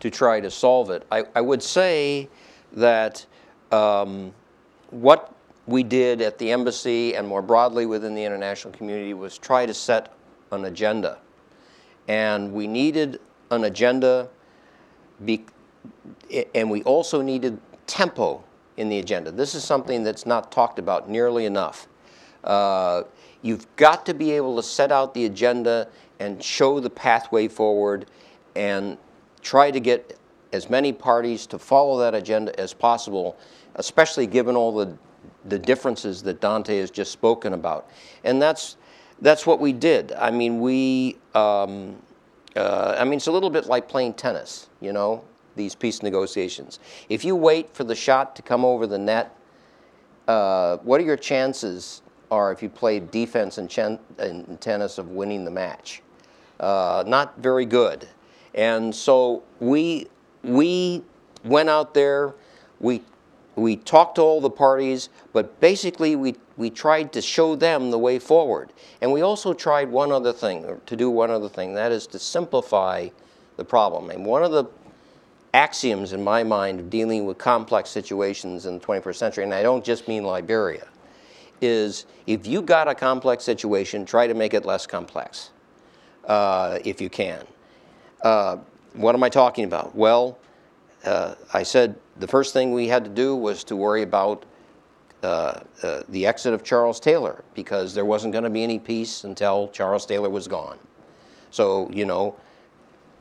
S4: to try to solve it. I, I would say that um, what we did at the embassy and more broadly within the international community was try to set an agenda. And we needed an agenda, be, and we also needed tempo in the agenda. This is something that's not talked about nearly enough. Uh, you've got to be able to set out the agenda and show the pathway forward and try to get as many parties to follow that agenda as possible, especially given all the, the differences that Dante has just spoken about. And that's, that's what we did. I mean, we, um, uh, I mean, it's a little bit like playing tennis, you know, these peace negotiations. If you wait for the shot to come over the net, uh, what are your chances are if you play defense in, chen- in tennis of winning the match? Uh, not very good. And so we, we went out there, we, we talked to all the parties, but basically we, we tried to show them the way forward. And we also tried one other thing, to do one other thing, that is to simplify the problem. And one of the axioms in my mind of dealing with complex situations in the 21st century, and I don't just mean Liberia, is if you got a complex situation, try to make it less complex uh, if you can. Uh, what am I talking about? Well, uh, I said the first thing we had to do was to worry about uh, uh, the exit of Charles Taylor because there wasn't going to be any peace until Charles Taylor was gone. So, you know,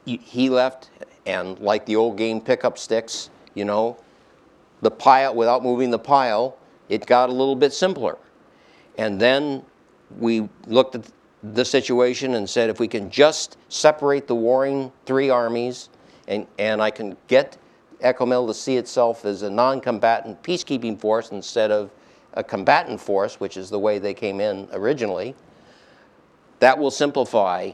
S4: he, he left, and like the old game pickup sticks, you know, the pile, without moving the pile, it got a little bit simpler. And then we looked at the situation and said if we can just separate the warring three armies and, and I can get ECOMIL to see itself as a non-combatant peacekeeping force instead of a combatant force, which is the way they came in originally, that will simplify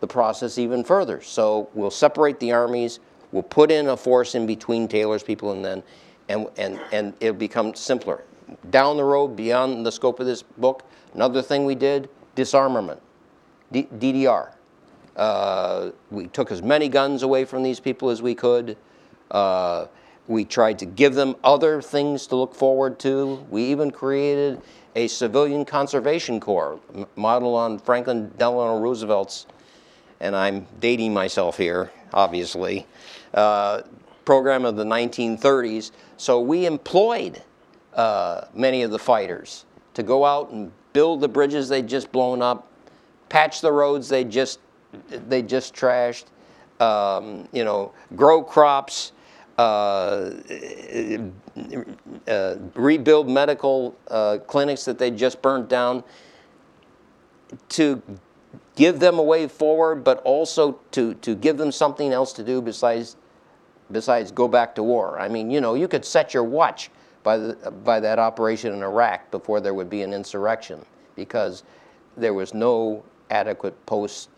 S4: the process even further. So we'll separate the armies, we'll put in a force in between Taylor's people and then, and, and, and it'll become simpler. Down the road, beyond the scope of this book, another thing we did disarmament, D- DDR. Uh, we took as many guns away from these people as we could. Uh, we tried to give them other things to look forward to. We even created a civilian conservation corps modeled on Franklin Delano Roosevelt's, and I'm dating myself here, obviously, uh, program of the 1930s. So we employed uh, many of the fighters to go out and build the bridges they'd just blown up, patch the roads they just they just trashed, um, you know, grow crops, uh, uh, rebuild medical uh, clinics that they just burned down, to give them a way forward, but also to, to give them something else to do besides besides go back to war. I mean, you know, you could set your watch by, the, by that operation in Iraq before there would be an insurrection because there was no adequate post,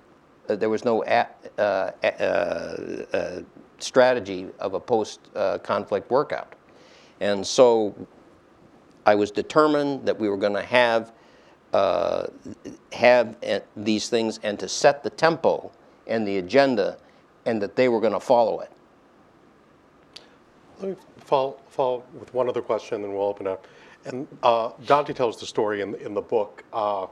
S4: uh, there was no a, uh, uh, uh strategy of a post uh, conflict workout. And so I was determined that we were going to have, uh, have these things and to set the tempo and the agenda and that they were going to follow it.
S2: Follow, follow with one other question, and then we'll open up. And uh, Dante tells the story in, in the book, uh,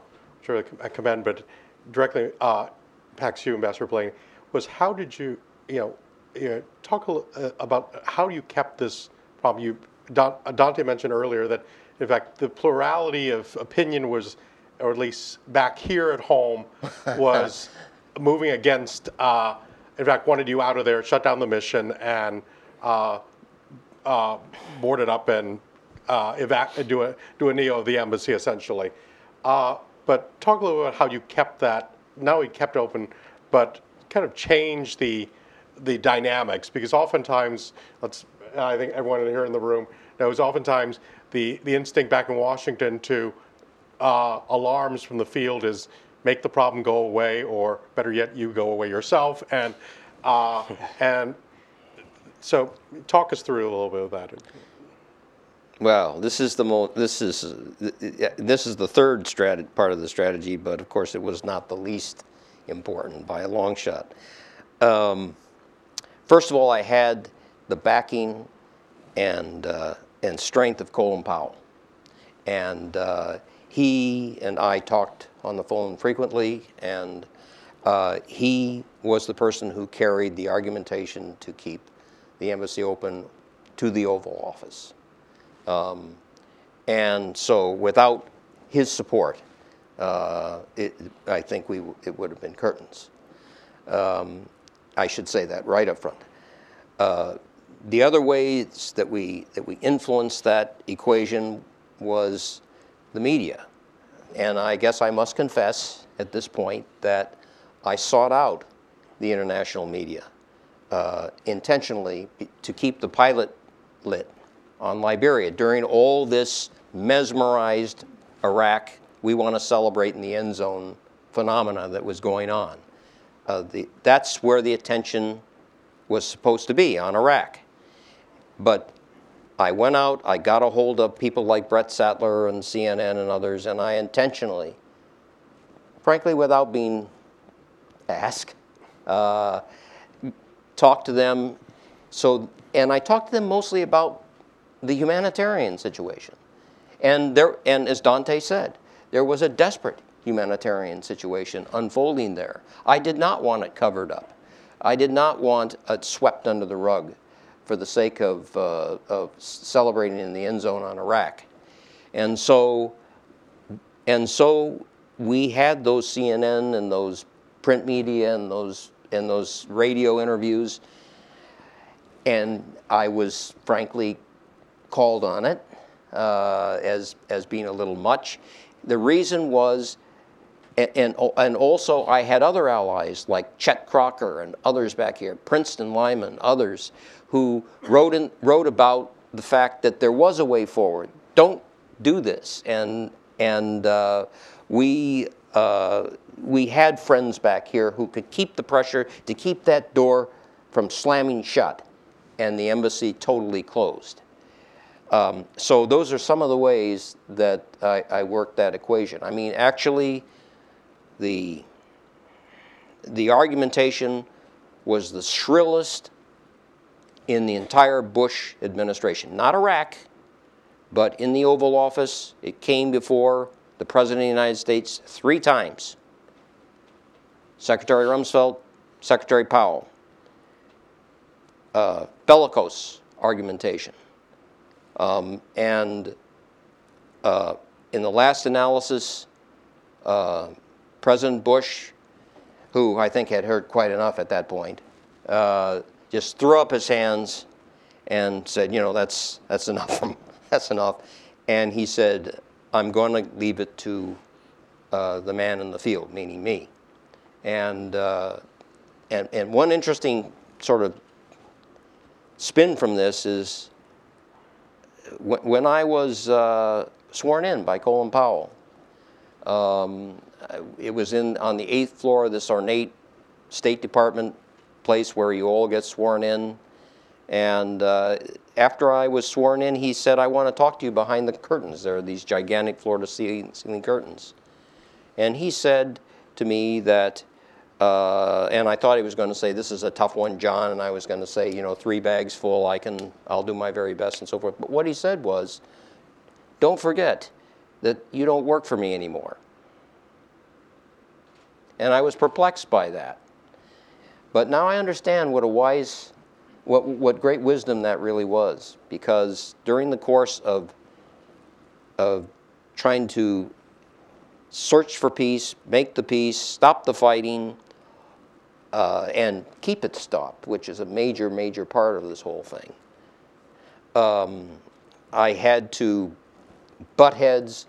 S2: which I commend, but directly uh, Pax you, Ambassador Blaney, was how did you, you know, you know talk a, uh, about how you kept this problem. You, Dante mentioned earlier that, in fact, the plurality of opinion was, or at least back here at home, [laughs] was moving against, uh, in fact, wanted you out of there, shut down the mission, and uh, uh, board it up and uh, evac- do a do a neo of the embassy essentially. Uh, but talk a little about how you kept that, not only kept open, but kind of changed the, the dynamics. Because oftentimes, let's, I think everyone here in the room knows, oftentimes the, the instinct back in Washington to uh, alarms from the field is make the problem go away, or better yet, you go away yourself. And, uh, [laughs] and so talk us through a little bit of that.
S4: Well, this is the mo, this is, this is the third strat, part of the strategy, but of course it was not the least important by a long shot. Um, first of all, I had the backing and, uh, and strength of Colin Powell. And uh, he and I talked on the phone frequently, and uh, he was the person who carried the argumentation to keep the embassy open to the Oval Office. Um, and so without his support, uh, it, I think we, it would have been curtains. Um, I should say that right up front. Uh, the other ways that we, that we influenced that equation was the media. And I guess I must confess at this point that I sought out the international media uh, intentionally to keep the pilot lit on Liberia. During all this mesmerized Iraq, we want to celebrate in the end zone phenomena that was going on. Uh, the, that's where the attention was supposed to be on Iraq. But I went out, I got a hold of people like Brent Sadler and CNN and others, and I intentionally, frankly, without being asked, uh, talked to them. So, and I talked to them mostly about the humanitarian situation. And, there, and as Dante said, there was a desperate humanitarian situation unfolding there. I did not want it covered up. I did not want it swept under the rug for the sake of, uh, of celebrating in the end zone on Iraq. And so, and so we had those CNN and those print media and those, and those radio interviews. And I was frankly called on it uh, as, as being a little much. The reason was, and, and, and, also I had other allies like Chet Crocker and others back here, Princeton Lyman, others, who wrote, in, wrote about the fact that there was a way forward. Don't do this. And, and uh, we, uh, we had friends back here who could keep the pressure to keep that door from slamming shut and the embassy totally closed. Um, so those are some of the ways that I, I worked that equation. I mean, actually, the, the argumentation was the shrillest in the entire Bush administration. Not Iraq, but in the Oval Office. It came before the President of the United States three times. Secretary Rumsfeld, Secretary Powell. Uh, bellicose argumentation. Um, and uh, in the last analysis, uh, President Bush, who I think had heard quite enough at that point, uh, just threw up his hands and said, you know, that's, that's enough. [laughs] That's enough. And he said, I'm going to leave it to uh, the man in the field, meaning me. And, uh, and, and one interesting sort of spin from this is when I was uh, sworn in by Colin Powell, um, it was in on the eighth floor of this ornate State Department place where you all get sworn in. And uh, after I was sworn in, he said, I want to talk to you behind the curtains. There are these gigantic floor to ceiling curtains. And he said to me that, uh, and I thought he was going to say, this is a tough one, John. And I was going to say, you know, three bags full, I can, I'll do my very best and so forth. But what he said was, don't forget that you don't work for me anymore. And I was perplexed by that. But now I understand what a wise, what, what great wisdom that really was. Because during the course of, of trying to search for peace, make the peace, stop the fighting, uh, and keep it stopped, which is a major, major part of this whole thing. Um, I had to butt heads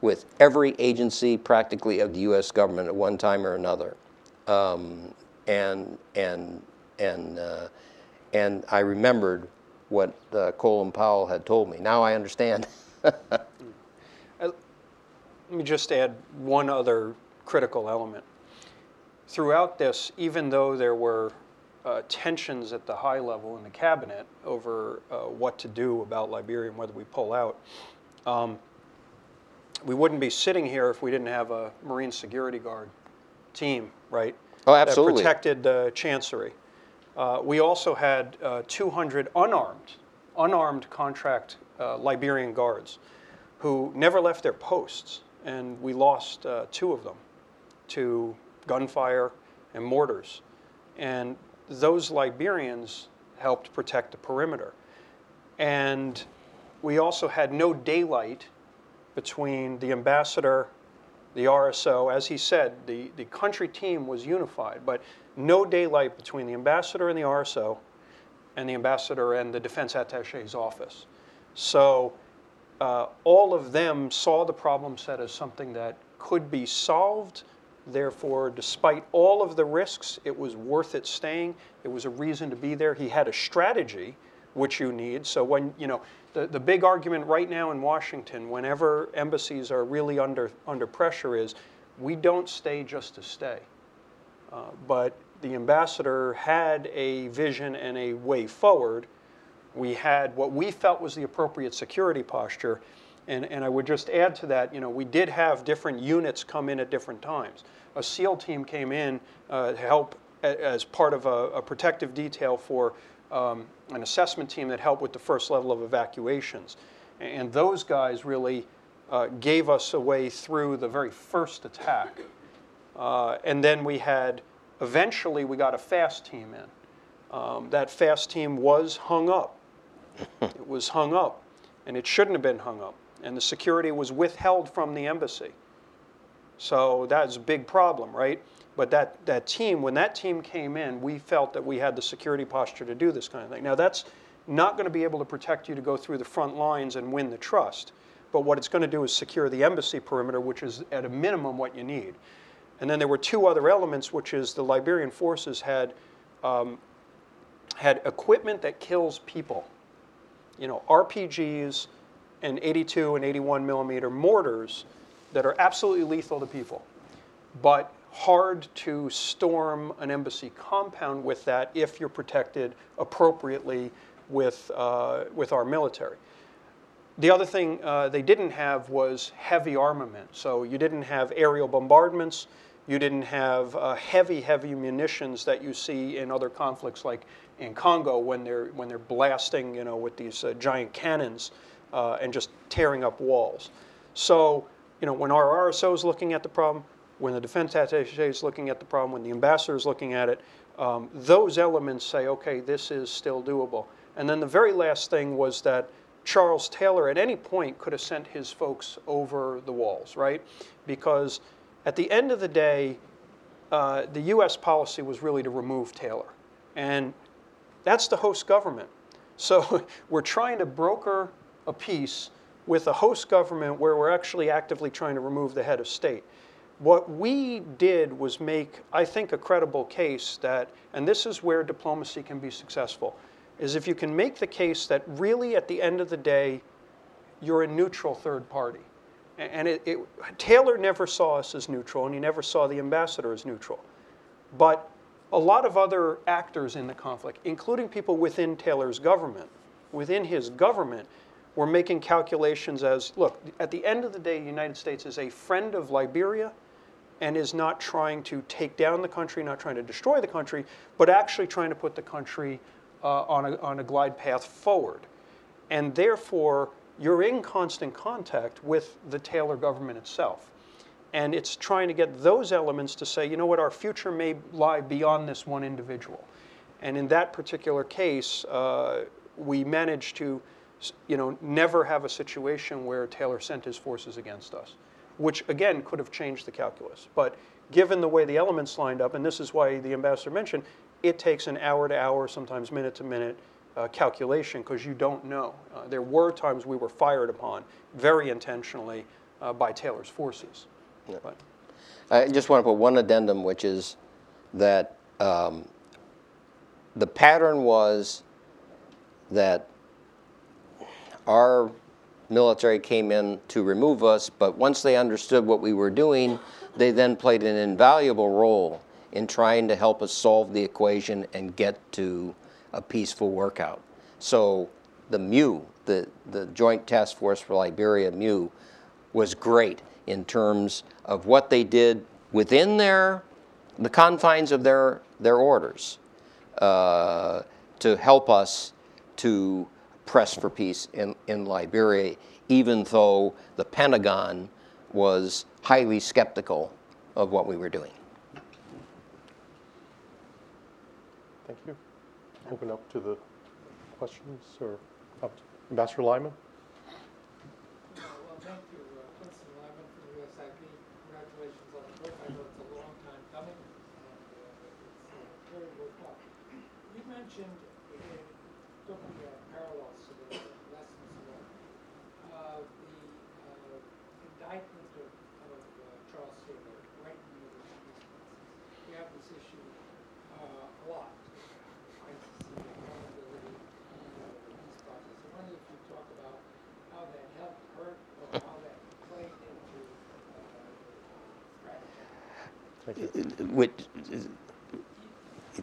S4: with every agency practically of the U.S. government at one time or another. Um, and and and uh, and I remembered what uh, Colin Powell had told me. Now I understand. [laughs]
S3: Let me just add one other critical element. Throughout this, even though there were uh, tensions at the high level in the cabinet over uh, what to do about Liberia and whether we pull out, um, we wouldn't be sitting here if we didn't have a Marine Security Guard team, right?
S4: Oh, absolutely.
S3: That protected the Chancery. Uh, we also had uh, 200 unarmed, unarmed contract uh, Liberian guards who never left their posts and we lost uh, two of them to gunfire and mortars. And those Liberians helped protect the perimeter. And we also had no daylight between the ambassador, the RSO. As he said, the, the country team was unified, but no daylight between the ambassador and the RSO and the ambassador and the defense attache's office. So uh, all of them saw the problem set as something that could be solved. Therefore, despite all of the risks, it was worth it staying. It was a reason to be there. He had a strategy, which you need. So when, you know, the, the big argument right now in Washington, whenever embassies are really under, under pressure is, we don't stay just to stay. Uh, but the ambassador had a vision and a way forward we had what we felt was the appropriate security posture. And, and I would just add to that, you know, we did have different units come in at different times. A SEAL team came in uh, to help a, as part of a, a protective detail for um, an assessment team that helped with the first level of evacuations. And those guys really uh, gave us a way through the very first attack. Uh, and then we had, eventually, we got a fast team in. Um, that fast team was hung up [laughs] it was hung up, and it shouldn't have been hung up. And the security was withheld from the embassy. So that's a big problem, right? But that, that team, when that team came in, we felt that we had the security posture to do this kind of thing. Now, that's not going to be able to protect you to go through the front lines and win the trust. But what it's going to do is secure the embassy perimeter, which is at a minimum what you need. And then there were two other elements, which is the Liberian forces had, um, had equipment that kills people you know, RPGs and 82 and 81 millimeter mortars that are absolutely lethal to people, but hard to storm an embassy compound with that if you're protected appropriately with, uh, with our military. The other thing uh, they didn't have was heavy armament. So you didn't have aerial bombardments. You didn't have uh, heavy, heavy munitions that you see in other conflicts like in Congo when they're when they're blasting, you know, with these uh, giant cannons uh, and just tearing up walls. So, you know, when our RSO is looking at the problem, when the defense attaché is looking at the problem, when the ambassador is looking at it, um, those elements say, okay, this is still doable. And then the very last thing was that Charles Taylor at any point could have sent his folks over the walls, right? Because at the end of the day, uh, the U.S. policy was really to remove Taylor. And that's the host government. So [laughs] we're trying to broker a peace with a host government where we're actually actively trying to remove the head of state. What we did was make, I think, a credible case that, and this is where diplomacy can be successful, is if you can make the case that really at the end of the day, you're a neutral third party. And it, it, Taylor never saw us as neutral, and he never saw the ambassador as neutral. But a lot of other actors in the conflict, including people within Taylor's government, within his government, were making calculations as look, at the end of the day, the United States is a friend of Liberia and is not trying to take down the country, not trying to destroy the country, but actually trying to put the country uh, on, a, on a glide path forward. And therefore, you're in constant contact with the Taylor government itself. And it's trying to get those elements to say, you know what, our future may lie beyond this one individual. And in that particular case, uh, we managed to, you know, never have a situation where Taylor sent his forces against us, which again could have changed the calculus. But given the way the elements lined up, and this is why the ambassador mentioned, it takes an hour to hour, sometimes minute to minute uh, calculation because you don't know. Uh, there were times we were fired upon very intentionally uh, by Taylor's forces. But,
S4: I just want to put one addendum, which is that um, the pattern was that our military came in to remove us, but once they understood what we were doing, they then played an invaluable role in trying to help us solve the equation and get to a peaceful workout. So the MEU, the, the Joint Task Force for Liberia, MEU, was great in terms of what they did within their, the confines of their, their orders uh, to help us to press for peace in, in Liberia, even though the Pentagon was highly skeptical of what we were doing.
S2: Thank you. Open up to the questions or Ambassador Lyman?
S5: Well, thank you, uh, Princeton Lyman from the USIP. Congratulations on the book. I know it's a long time coming, and uh, it's uh, very worthwhile. You mentioned, uh, looking at parallels to the lessons learned, uh, the uh, indictment of of, uh, Charles Taylor right in the middle of the peace process. We have this issue uh, a lot. ICC accountability uh, the peace process. I wonder if you talk about how that helped, hurt, or how that played into uh, strategy.
S2: Thank you.
S4: Which,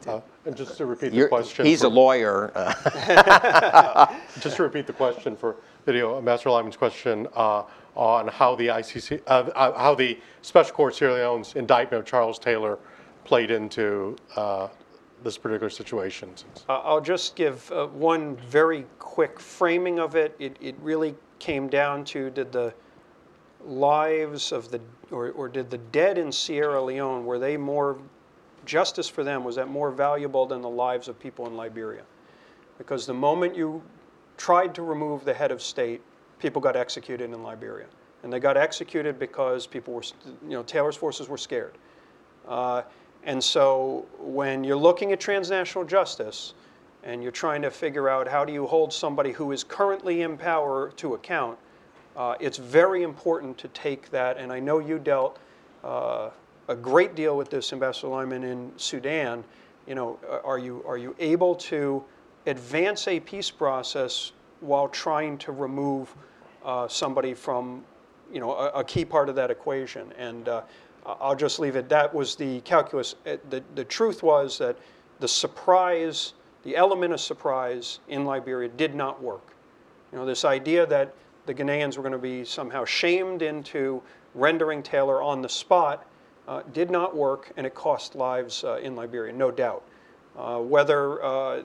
S2: Uh, And just to repeat the question.
S4: he's a lawyer. uh, [laughs]
S2: Just to repeat the question for video, Ambassador Lyman's question uh, on how the ICC, uh, uh, how the Special Court Sierra Leone's indictment of Charles Taylor played into uh, this particular situation.
S3: Uh, I'll just give uh, one very quick framing of it. It, it really came down to did the lives of the, or, or did the dead in Sierra Leone, were they more, justice for them, was that more valuable than the lives of people in Liberia? Because the moment you tried to remove the head of state, people got executed in Liberia. And they got executed because people were, you know, Taylor's forces were scared. Uh, and so when you're looking at transnational justice and you're trying to figure out how do you hold somebody who is currently in power to account, uh, it's very important to take that. And I know you dealt uh, a great deal with this, Ambassador Lyman, in Sudan. You know, are you, are you able to advance a peace process while trying to remove uh, somebody from you know, a, a key part of that equation. And uh, I'll just leave it. That was the calculus. Uh, The, the truth was that the surprise, the element of surprise in Liberia did not work. You know, this idea that the Ghanaians were going to be somehow shamed into rendering Taylor on the spot uh, did not work, and it cost lives uh, in Liberia, no doubt. Uh, whether uh,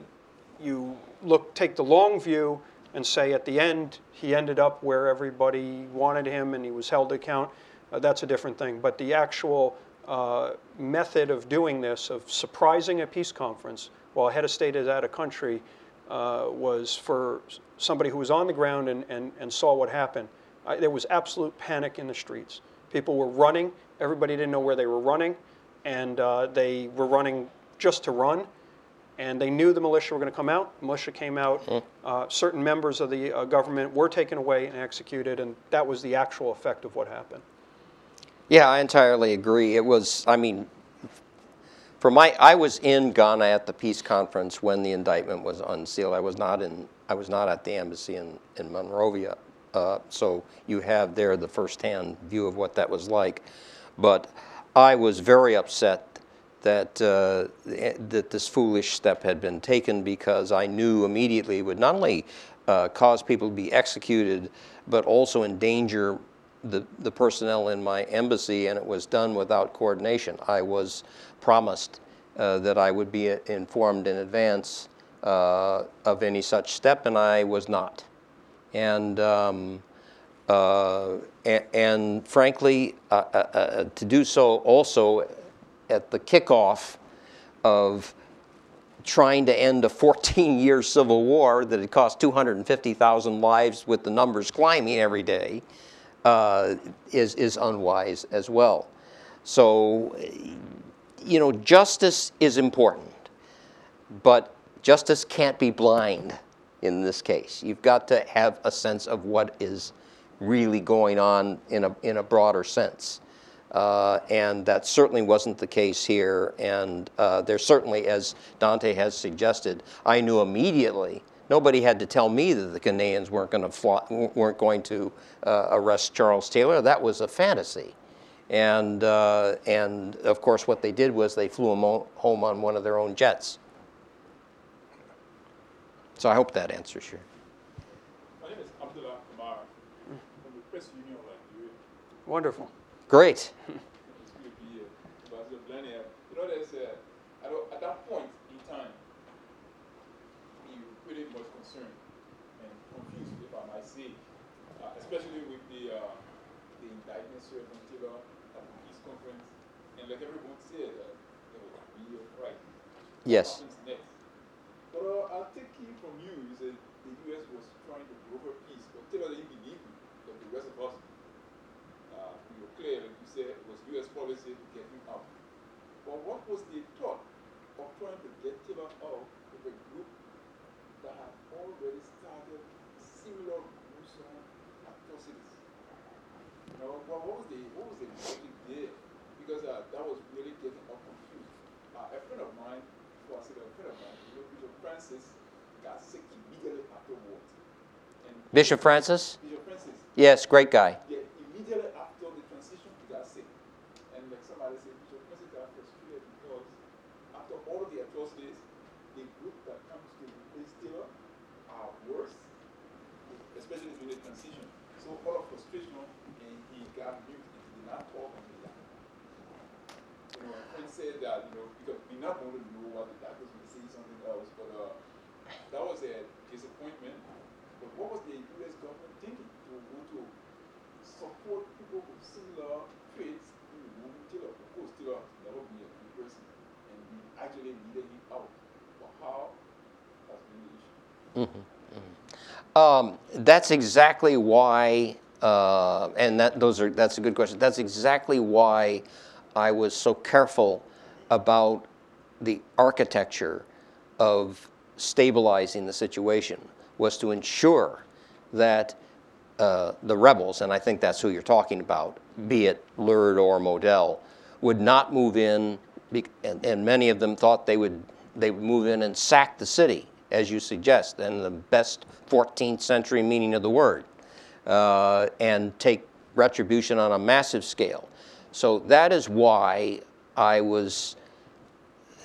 S3: you look, take the long view and say at the end he ended up where everybody wanted him and he was held to account, uh, that's a different thing. But the actual uh, method of doing this, of surprising a peace conference while head of state is out of country, uh, was for somebody who was on the ground and, and, and saw what happened. I, there was absolute panic in the streets. People were running. Everybody didn't know where they were running, and uh, they were running just to run and they knew the militia were going to come out. Militia came out. Uh, certain members of the uh, government were taken away and executed, and that was the actual effect of what happened.
S4: Yeah, I entirely agree. It was, I mean, for my, I was in Ghana at the peace conference when the indictment was unsealed. I was not in, I was not at the embassy in, in Monrovia. Uh, so you have there the firsthand view of what that was like. But I was very upset that uh, that this foolish step had been taken because I knew immediately it would not only uh, cause people to be executed, but also endanger the, the personnel in my embassy, and it was done without coordination. I was promised uh, that I would be informed in advance uh, of any such step, and I was not. And um, uh, and, and, frankly, uh, uh, uh, to do so also at the kickoff of trying to end a 14 year civil war that had cost 250,000 lives with the numbers climbing every day uh, is, is unwise as well. So, you know, justice is important, but justice can't be blind in this case. You've got to have a sense of what is really going on in a, in a broader sense. Uh, and that certainly wasn't the case here. And uh, there certainly, as Dante has suggested, I knew immediately. Nobody had to tell me that the Ghanaians weren't to fly, weren't going to uh, arrest Charles Taylor. That was a fantasy. And uh, and of course, what they did was they flew him home on one of their own jets. So I hope that answers your.
S6: My name is Abdullah Kamara from the Press Union of Nigeria.
S3: Wonderful.
S4: Great. [laughs]
S6: It's good to be here. But as a blend you know, there's a, at, a- at that point in time, we were pretty much concerned and confused, if I might say, uh, especially with the, uh, the indictment served on Taylor at the peace conference. And like everyone said, uh, there was a real fright.
S4: Yes.
S6: Next? But uh, I'll take it from you. You said the U.S. was trying to broker peace, but Taylor didn't believe you, but the rest of us, uh, were clear, you said, it was U.S. policy to get him out. But what was the thought of trying to get Taylor out with a group that had already started similar gruesome atrocities? You know, what, what was the what was the logic there? Because uh, that was really getting us confused. Uh, a friend of mine, said a friend of mine, Bishop Francis, got sick immediately afterwards. And
S4: Bishop Francis?
S6: Bishop Francis,
S4: Yes, great guy.
S6: yeah, immediately after the transition, he got sick. And like somebody said, Bishop Francis got frustrated because after all of the atrocities, the group that comes to replace Taylor are worse, especially during the transition. So all of frustration, and he got mute and he did not talk on the You know, a friend said that, you know, because we're not going to know what the doctors will say something else, but uh, that was a disappointment. But what was the U.S. government thinking to want to support people with similar traits in removing Taylor? Of course, Taylor has never been a good person, and we actually needed him out. But how? That's been the issue.
S4: Um, that's exactly why, uh, and that those are that's a good question. That's exactly why I was so careful about the architecture of stabilizing the situation was to ensure that uh, the rebels, and I think that's who you're talking about, be it LURD or MODEL, would not move in, and, and many of them thought they would they would move in and sack the city, as you suggest, in the best 14th century meaning of the word, uh, and take retribution on a massive scale. So that is why I was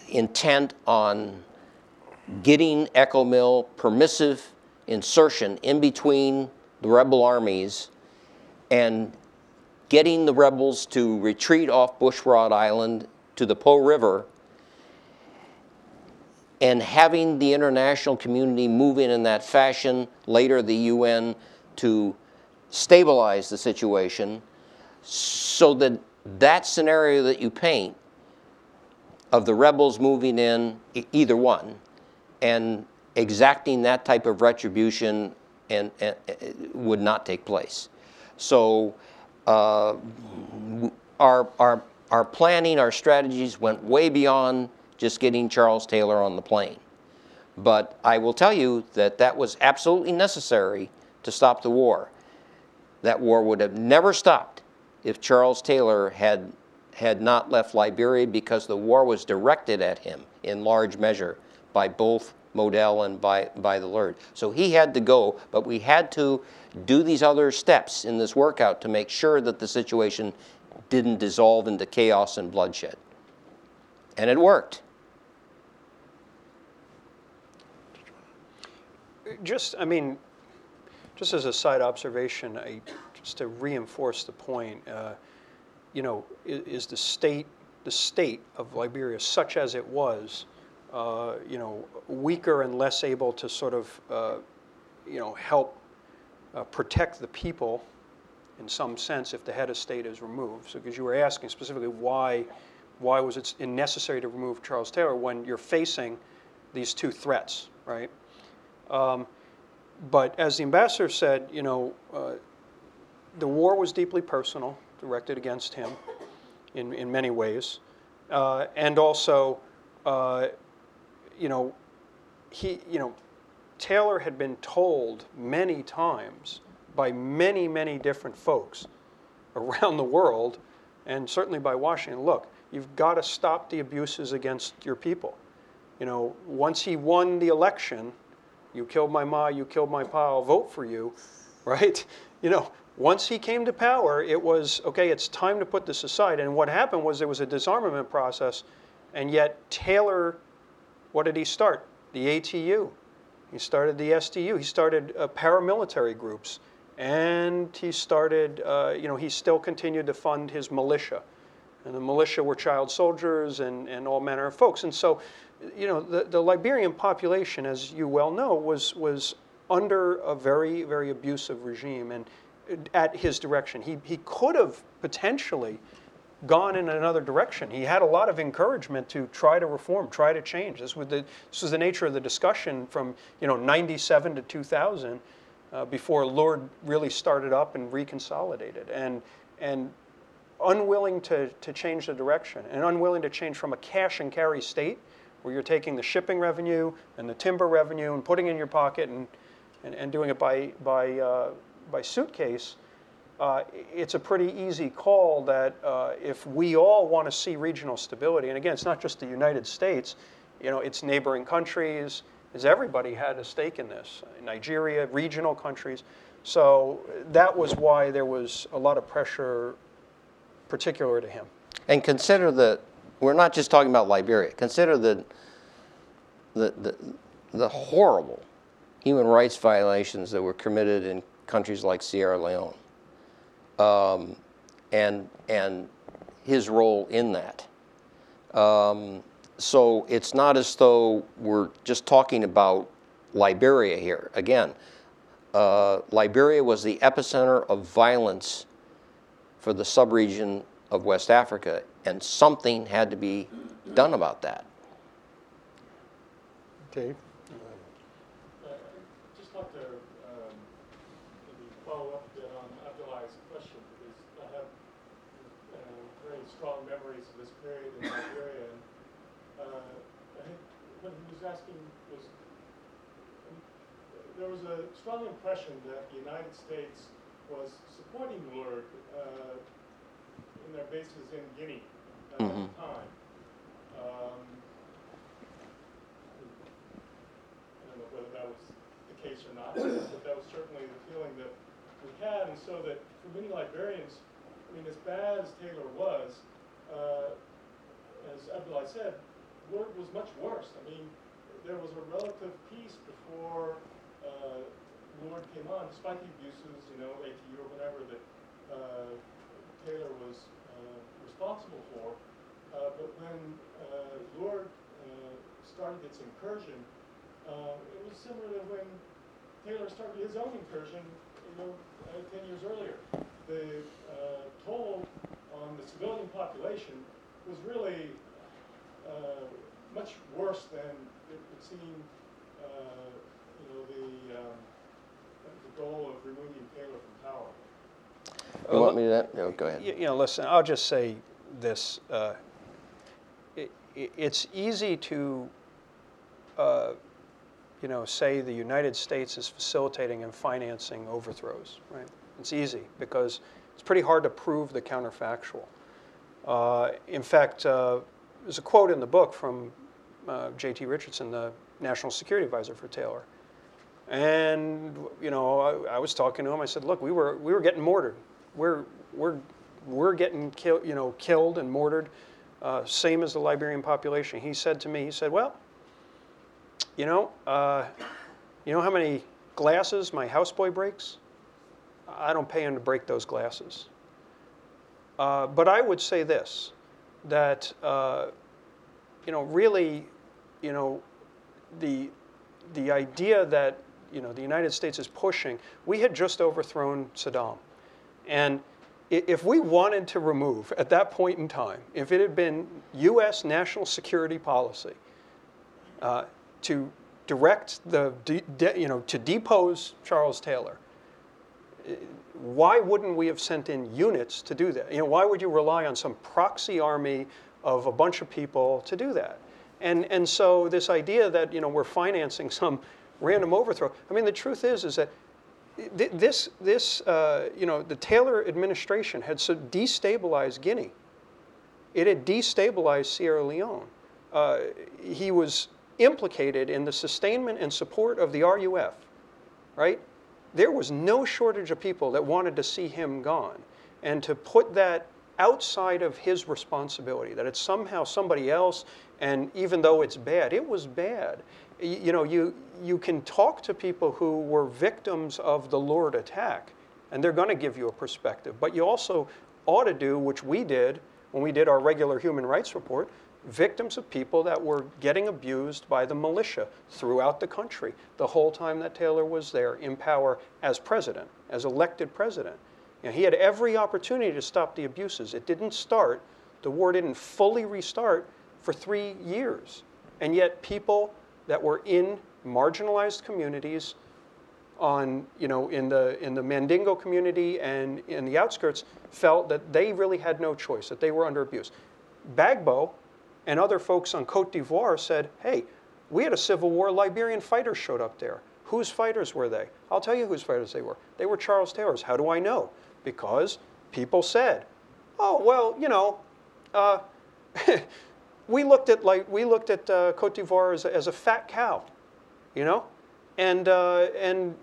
S4: intent on getting ECOMIL permissive insertion in between the rebel armies and getting the rebels to retreat off Bushrod Island to the Po River and having the international community move in in that fashion, later the UN, to stabilize the situation so that that scenario that you paint of the rebels moving in, either one, and exacting that type of retribution and, and, and would not take place. So uh, our, our, our planning, our strategies went way beyond just getting Charles Taylor on the plane. But I will tell you that that was absolutely necessary to stop the war. That war would have never stopped if Charles Taylor had, had not left Liberia because the war was directed at him in large measure by both MODEL and by, by the LURD. So he had to go, but we had to do these other steps in this workout to make sure that the situation didn't dissolve into chaos and bloodshed. And it worked.
S3: Just, I mean, just as a side observation, I, just to reinforce the point, uh, you know, is, is the state, the state of Liberia, such as it was, uh, you know, weaker and less able to sort of, uh, you know, help uh, protect the people in some sense if the head of state is removed. So, because you were asking specifically why, why was it necessary to remove Charles Taylor when you're facing these two threats, right? Um, but as the ambassador said, you know, uh, the war was deeply personal, directed against him in, in many ways. Uh, and also, uh, you know, he, you know, Taylor had been told many times by many, many different folks around the world, and certainly by Washington. Look, you've got to stop the abuses against your people. You know, once he won the election, you killed my ma, you killed my pa, I'll vote for you, right? You know, once he came to power, it was okay, it's time to put this aside. And what happened was there was a disarmament process, and yet Taylor, what did he start? The ATU. He started the SDU. He started uh, paramilitary groups. And he started, uh, you know, he still continued to fund his militia. And the militia were child soldiers and, and all manner of folks. And so, you know, the, the Liberian population, as you well know, was, was under a very, very abusive regime and at his direction. He, he could have potentially gone in another direction. He had a lot of encouragement to try to reform, try to change. This was the, this was the nature of the discussion from you know 97 to 2000 uh, before LURD really started up and reconsolidated. And, and unwilling to, to change the direction and unwilling to change from a cash and carry state where you're taking the shipping revenue and the timber revenue and putting in your pocket and, and, and doing it by, by, uh, by suitcase, uh, it's a pretty easy call that uh, if we all want to see regional stability, and again, it's not just the United States, you know, it's neighboring countries, is everybody had a stake in this. Nigeria, regional countries. So that was why there was a lot of pressure particular to him.
S4: And consider that we're not just talking about Liberia. Consider the, the, the, the horrible human rights violations that were committed in countries like Sierra Leone um, and, and his role in that. Um, so it's not as though we're just talking about Liberia here. Again, uh, Liberia was the epicenter of violence for the subregion of West Africa, and something had to be done about that.
S2: Dave?
S7: I'd just like to um, follow up on Abdullah's question, because I have uh, very strong memories of this period in Nigeria. And uh, I think what he was asking was, there was a strong impression that the United States was supporting LURD uh, in their bases in Guinea at
S4: Mhm.
S7: that time. Um, I don't know whether that was the case or not, but that was certainly the feeling that we had. And so that for many Liberians, I mean, as bad as Taylor was, uh, as Abdullah said, LURD was much worse. I mean, there was a relative peace before uh, LURD came on, despite the abuses, you know, ATU or whatever that uh, Taylor was uh, responsible for. Uh, but when uh, LURD uh, started its incursion, it was similar to when Taylor started his own incursion, you know, uh, 10 years earlier. The toll on the civilian population was really uh, much worse than it would seem, uh, you know, the, um, goal of removing Taylor from power.
S4: You want me to that? No, go ahead.
S3: You, you know, listen, I'll just say this. Uh, it, it, it's easy to, uh, you know, say the United States is facilitating and financing overthrows, right? It's easy because it's pretty hard to prove the counterfactual. Uh, in fact, uh, there's a quote in the book from uh, J.T. Richardson, the National Security Advisor for Taylor. And you know, I, I was talking to him. I said, "Look, we were we were getting mortared. We're we're we're getting killed, you know, killed and mortared, uh, same as the Liberian population." He said to me, he said, "Well, you know, uh, you know how many glasses my houseboy breaks? I don't pay him to break those glasses. Uh, but I would say this, that uh, you know, really, you know, the the idea that you know the United States is pushing. We had just overthrown Saddam, and if we wanted to remove at that point in time, if it had been U.S. national security policy uh, to direct the de- de- you know to depose Charles Taylor, why wouldn't we have sent in units to do that? You know, why would you rely on some proxy army of a bunch of people to do that? And and so this idea that you know we're financing [laughs] some random overthrow. I mean, the truth is is that th- this, this uh, you know, the Taylor administration had so destabilized Guinea. It had destabilized Sierra Leone. Uh, he was implicated in the sustainment and support of the RUF, right? There was no shortage of people that wanted to see him gone. And to put that outside of his responsibility, that it's somehow somebody else, and even though it's bad, it was bad. You know, you, you can talk to people who were victims of the LURD attack, and they're going to give you a perspective. But you also ought to do, which we did when we did our regular human rights report, victims of people that were getting abused by the militia throughout the country the whole time that Taylor was there in power as president, as elected president. You know, he had every opportunity to stop the abuses. It didn't start, the war didn't fully restart for three years. And yet, people that were in marginalized communities on, you know, in the, in the Mandingo community and in the outskirts felt that they really had no choice, that they were under abuse. Gbagbo and other folks on Cote d'Ivoire said, hey, we had a civil war, Liberian fighters showed up there. Whose fighters were they? I'll tell you whose fighters they were. They were Charles Taylor's. How do I know? Because people said, oh, well, you know, uh, [laughs] we looked at like we looked at uh, Cote d'Ivoire as a, as a fat cow, you know, and uh, and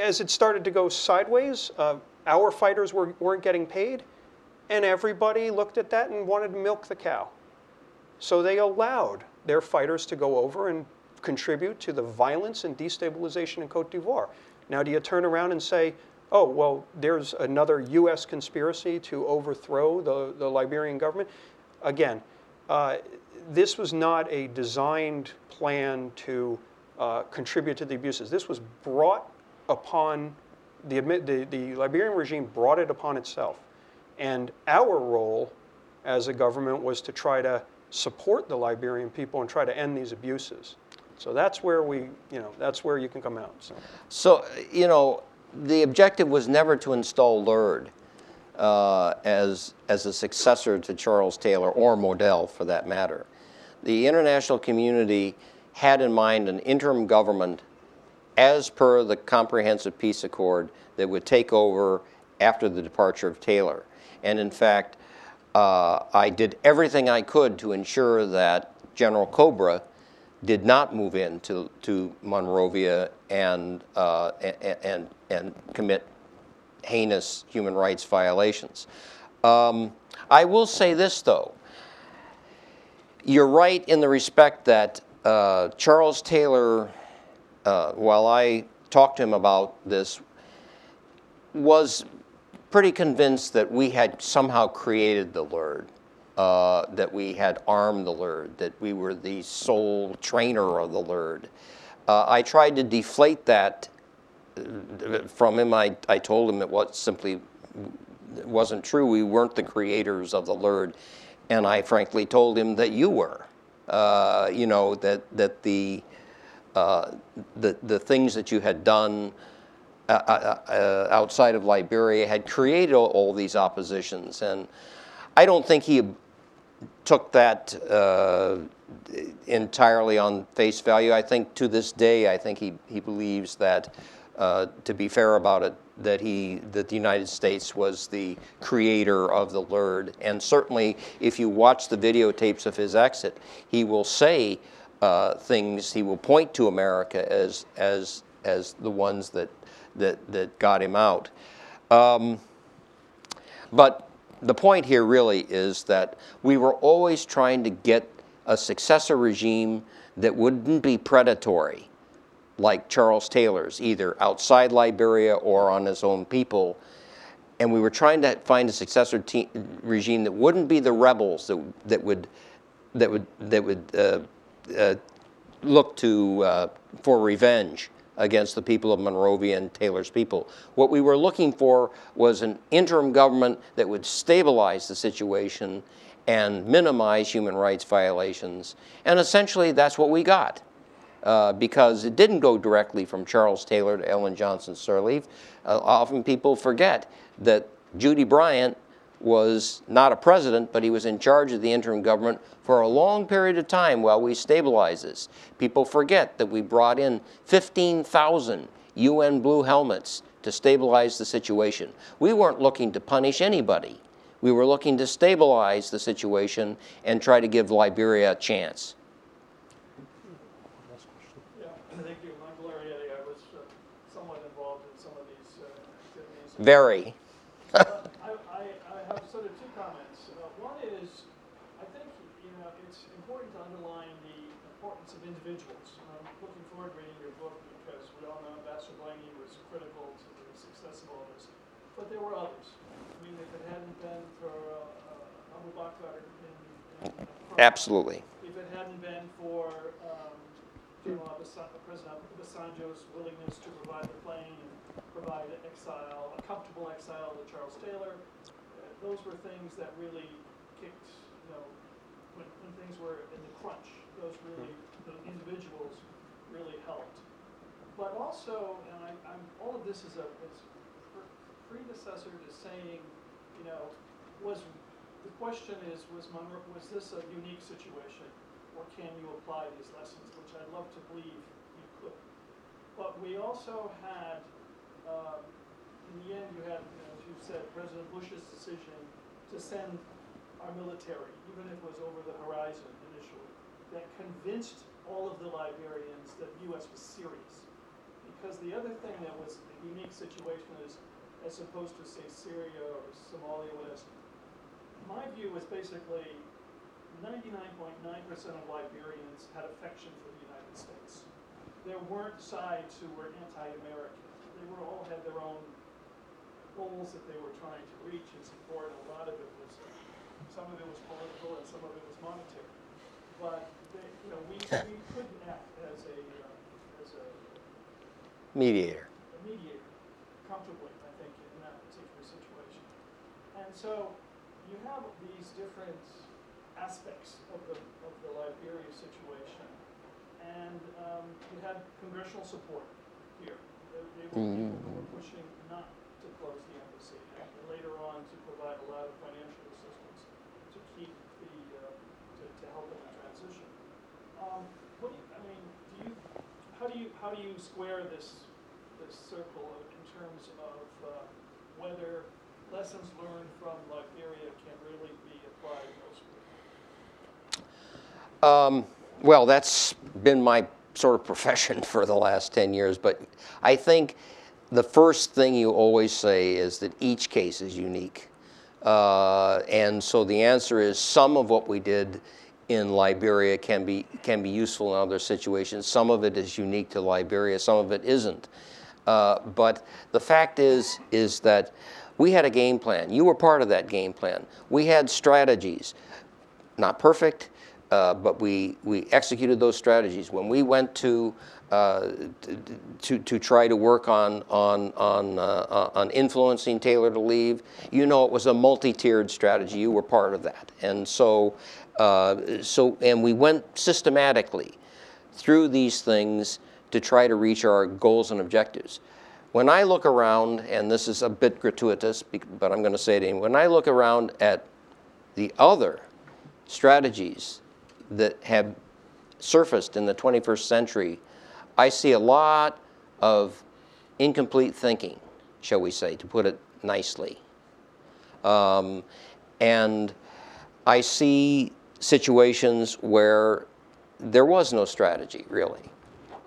S3: as it started to go sideways, uh, our fighters were, weren't getting paid, and everybody looked at that and wanted to milk the cow. So they allowed their fighters to go over and contribute to the violence and destabilization in Cote d'Ivoire. Now, do you turn around and say, oh, well, there's another U.S. conspiracy to overthrow the, the Liberian government? Again, uh, this was not a designed plan to uh, contribute to the abuses. This was brought upon the, the, the Liberian regime brought it upon itself. And our role as a government was to try to support the Liberian people and try to end these abuses. So that's where we, you know, that's where you can come out. So.
S4: So, you know, the objective was never to install LURD uh, as, as a successor to Charles Taylor or MODEL for that matter. The international community had in mind an interim government as per the Comprehensive Peace Accord that would take over after the departure of Taylor. And in fact, uh, I did everything I could to ensure that General Cobra did not move into to Monrovia and, uh, and, and, and commit heinous human rights violations. Um, I will say this, though. You're right in the respect that uh, Charles Taylor, uh, while I talked to him about this, was pretty convinced that we had somehow created the LURD, uh, that we had armed the LURD, that we were the sole trainer of the LURD. Uh, I tried to deflate that from him. I, I told him it was simply wasn't true. We weren't the creators of the LURD, and I frankly told him that you were. Uh, you know that that the uh, the the things that you had done uh, uh, uh, outside of Liberia had created all, all these oppositions, and I don't think he took that uh, entirely on face value. I think to this day, I think he, he believes that, uh, to be fair about it, that he that the United States was the creator of the LURD, and certainly if you watch the videotapes of his exit, he will say uh, things. He will point to America as as as the ones that that that got him out. Um, but the point here really is that we were always trying to get a successor regime that wouldn't be predatory, like Charles Taylor's, either outside Liberia or on his own people. And we were trying to find a successor te- regime that wouldn't be the rebels that, that would that would that would uh, uh, look to uh, for revenge against the people of Monrovia and Taylor's people. What we were looking for was an interim government that would stabilize the situation and minimize human rights violations. And essentially, that's what we got. Uh, because it didn't go directly from Charles Taylor to Ellen Johnson Sirleaf. Uh, often people forget that Gyude Bryant was not a president, but he was in charge of the interim government for a long period of time while we stabilize this. People forget that we brought in 15,000 UN blue helmets to stabilize the situation. We weren't looking to punish anybody. We were looking to stabilize the situation and try to give Liberia a chance.
S8: Yeah, thank you. I'm Valerieri. I was uh, somewhat involved in some of these uh, activities.
S4: Very.
S8: Uh, I, I, I have sort of two comments. Uh, one is, I think, you know, it's important to underline the importance of individuals. I'm looking forward to reading your book because we all know Ambassador Blaney was critical to the success of all this. But there were others. I mean, if it hadn't been for uh, uh, Abubakar in, in, in
S4: Absolutely.
S8: if it hadn't been for um, General President Obasanjo's willingness to provide the plane and provide exile, comfortable exile to Charles Taylor, uh, those were things that really kicked, you know, when, when things were in the crunch, those really, the individuals really helped. But also, and I, I'm, all of this is a, is predecessor to saying, you know, was, the question is, was Monroe, was this a unique situation? Or can you apply these lessons, which I'd love to believe you could. But we also had, um, in the end, you had, as you said, President Bush's decision to send our military, even if it was over the horizon initially, that convinced all of the Liberians that the U.S. was serious. Because the other thing that was a unique situation is, as opposed to say Syria or Somalia, whatever, my view was basically ninety-nine point nine percent of Liberians had affection for the United States. There weren't sides who were anti-American. They were all had their own goals that they were trying to reach and support, a lot of it was, some of it was political and some of it was monetary. But they, you know, we, we couldn't act as a, uh, as a
S4: Mediator.
S8: a mediator comfortably, I think, in that particular situation. And so you have these different aspects of the, of the Liberia situation. And um, you had congressional support here. There, there were people who were pushing not to close the embassy, and later on to provide a lot of financial assistance to keep the, uh, to, to help in the transition. Um, what do you, I mean, do you, how do you, how do you square this, this circle of- in terms of uh, whether lessons learned from Liberia can really be applied elsewhere?
S4: Um, well, that's been my sort of profession [laughs] for the last 10 years, but I think the first thing you always say is that each case is unique. Uh, and so the answer is some of what we did in Liberia can be, can be useful in other situations. Some of it is unique to Liberia, some of it isn't. Uh, but the fact is, is that we had a game plan. You were part of that game plan. We had strategies not perfect, uh, but we, we executed those strategies. When we went to, uh, to, to try to work on, on, on, uh, on influencing Taylor to leave, you know it was a multi-tiered strategy. You were part of that. And so, uh, so and we went systematically through these things to try to reach our goals and objectives. When I look around, and this is a bit gratuitous, but I'm going to say it anyway, when I look around at the other strategies that have surfaced in the 21st century, I see a lot of incomplete thinking, shall we say, to put it nicely. Um, and I see situations where there was no strategy, really.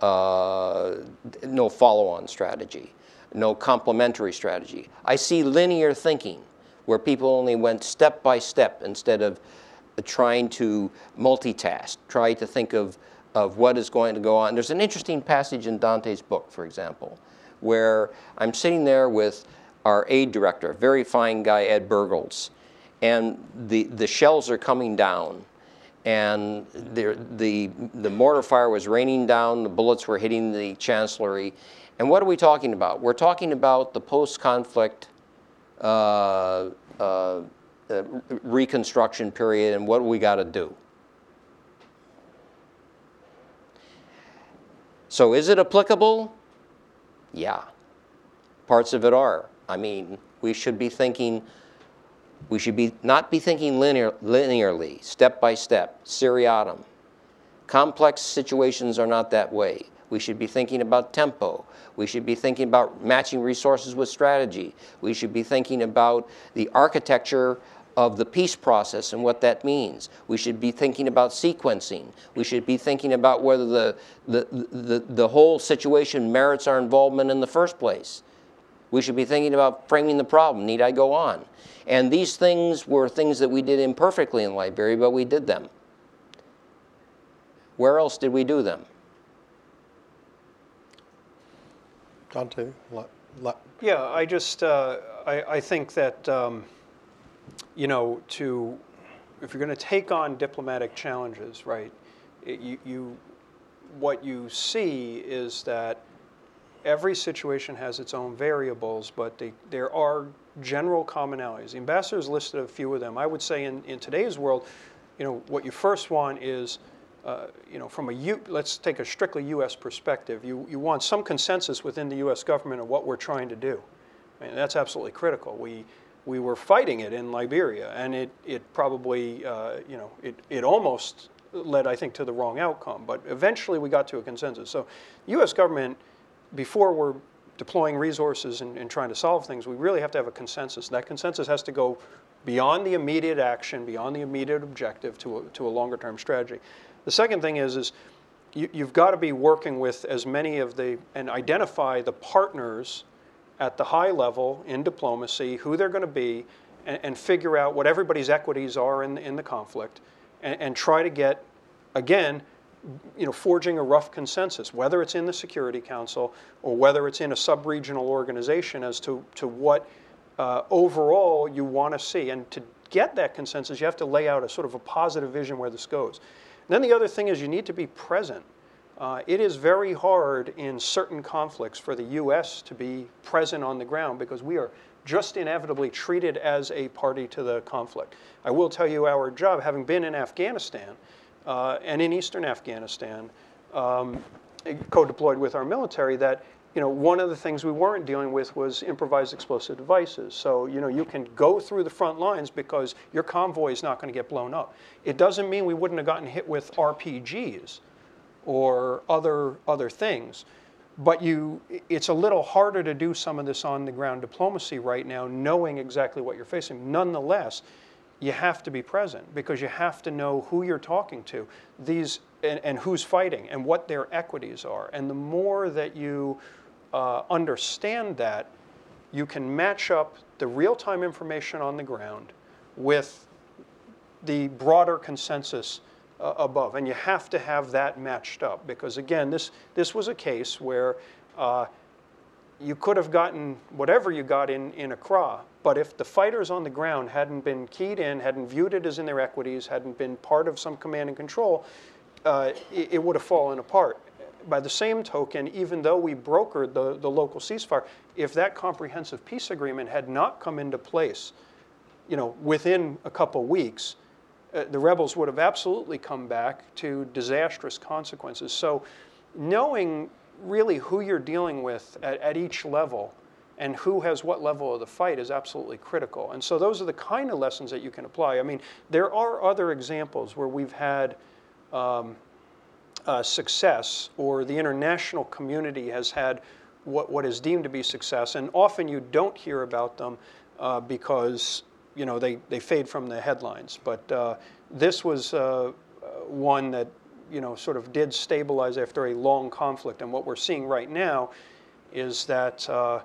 S4: Uh, no follow on strategy, no complementary strategy. I see linear thinking, where people only went step by step instead of trying to multitask, try to think of, of what is going to go on. There's an interesting passage in Dante's book, for example, where I'm sitting there with our aid director, a very fine guy, Ed Birgells, and the, the shells are coming down. And the, the, the mortar fire was raining down, the bullets were hitting the chancellery. And what are we talking about? We're talking about the post conflict uh, uh, uh, reconstruction period and what we got to do. So, is it applicable? Yeah. Parts of it are. I mean, we should be thinking, we should be not be thinking linear, linearly, step by step, seriatim. Complex situations are not that way. We should be thinking about tempo. We should be thinking about matching resources with strategy. We should be thinking about the architecture of the peace process and what that means. We should be thinking about sequencing. We should be thinking about whether the, the, the, the whole situation merits our involvement in the first place. We should be thinking about framing the problem. Need I go on? And these things were things that we did imperfectly in Liberia, but we did them. Where else did we do them?
S2: Dante, la- la-
S3: Yeah, I just, uh, I, I think that, um, you know, to, if you're going to take on diplomatic challenges, right, it, you, you, what you see is that every situation has its own variables, but they, there are general commonalities. The ambassadors listed a few of them. I would say in, in today's world, you know, what you first want is, uh, you know, from a U, let's take a strictly U.S. perspective. You, you want some consensus within the U.S. government of what we're trying to do. I mean, that's absolutely critical. We, we were fighting it in Liberia, and it, it probably, uh, you know, it, it almost led, I think, to the wrong outcome. But eventually we got to a consensus. So the U.S. government, before we're deploying resources and, and trying to solve things, we really have to have a consensus. That consensus has to go beyond the immediate action, beyond the immediate objective to a, to a longer term strategy. The second thing is, is you, you've got to be working with as many of the, and identify the partners at the high level in diplomacy, who they're going to be, and, and figure out what everybody's equities are in, in the conflict, and, and try to get, again, you know, forging a rough consensus, whether it's in the Security Council or whether it's in a sub-regional organization as to, to what uh, overall you want to see. And to get that consensus, you have to lay out a sort of a positive vision where this goes. And then the other thing is you need to be present. Uh, it is very hard in certain conflicts for the U.S. to be present on the ground because we are just inevitably treated as a party to the conflict. I will tell you our job, having been in Afghanistan uh, and in eastern Afghanistan, um, co-deployed with our military, that you know, one of the things we weren't dealing with was improvised explosive devices. So, you know, you can go through the front lines because your convoy is not going to get blown up. It doesn't mean we wouldn't have gotten hit with RPGs or other, other things. But you, it's a little harder to do some of this on the ground diplomacy right now, knowing exactly what you're facing. Nonetheless, you have to be present because you have to know who you're talking to these and, and who's fighting and what their equities are. And the more that you uh, understand that, you can match up the real time information on the ground with the broader consensus uh, above. And you have to have that matched up because, again, this, this was a case where uh, you could have gotten whatever you got in, in Accra, but if the fighters on the ground hadn't been keyed in, hadn't viewed it as in their equities, hadn't been part of some command and control, uh, it, it would have fallen apart. By the same token, even though we brokered the, the local ceasefire, if that comprehensive peace agreement had not come into place, you know, within a couple weeks, uh, the rebels would have absolutely come back to disastrous consequences. So, knowing really who you're dealing with at, at each level and who has what level of the fight is absolutely critical. And so, those are the kind of lessons that you can apply. I mean, there are other examples where we've had um, uh, success, or the international community has had what, what is deemed to be success, and often you don't hear about them uh, because you know they, they fade from the headlines. But uh, this was uh, one that you know sort of did stabilize after a long conflict, and what we're seeing right now is that uh,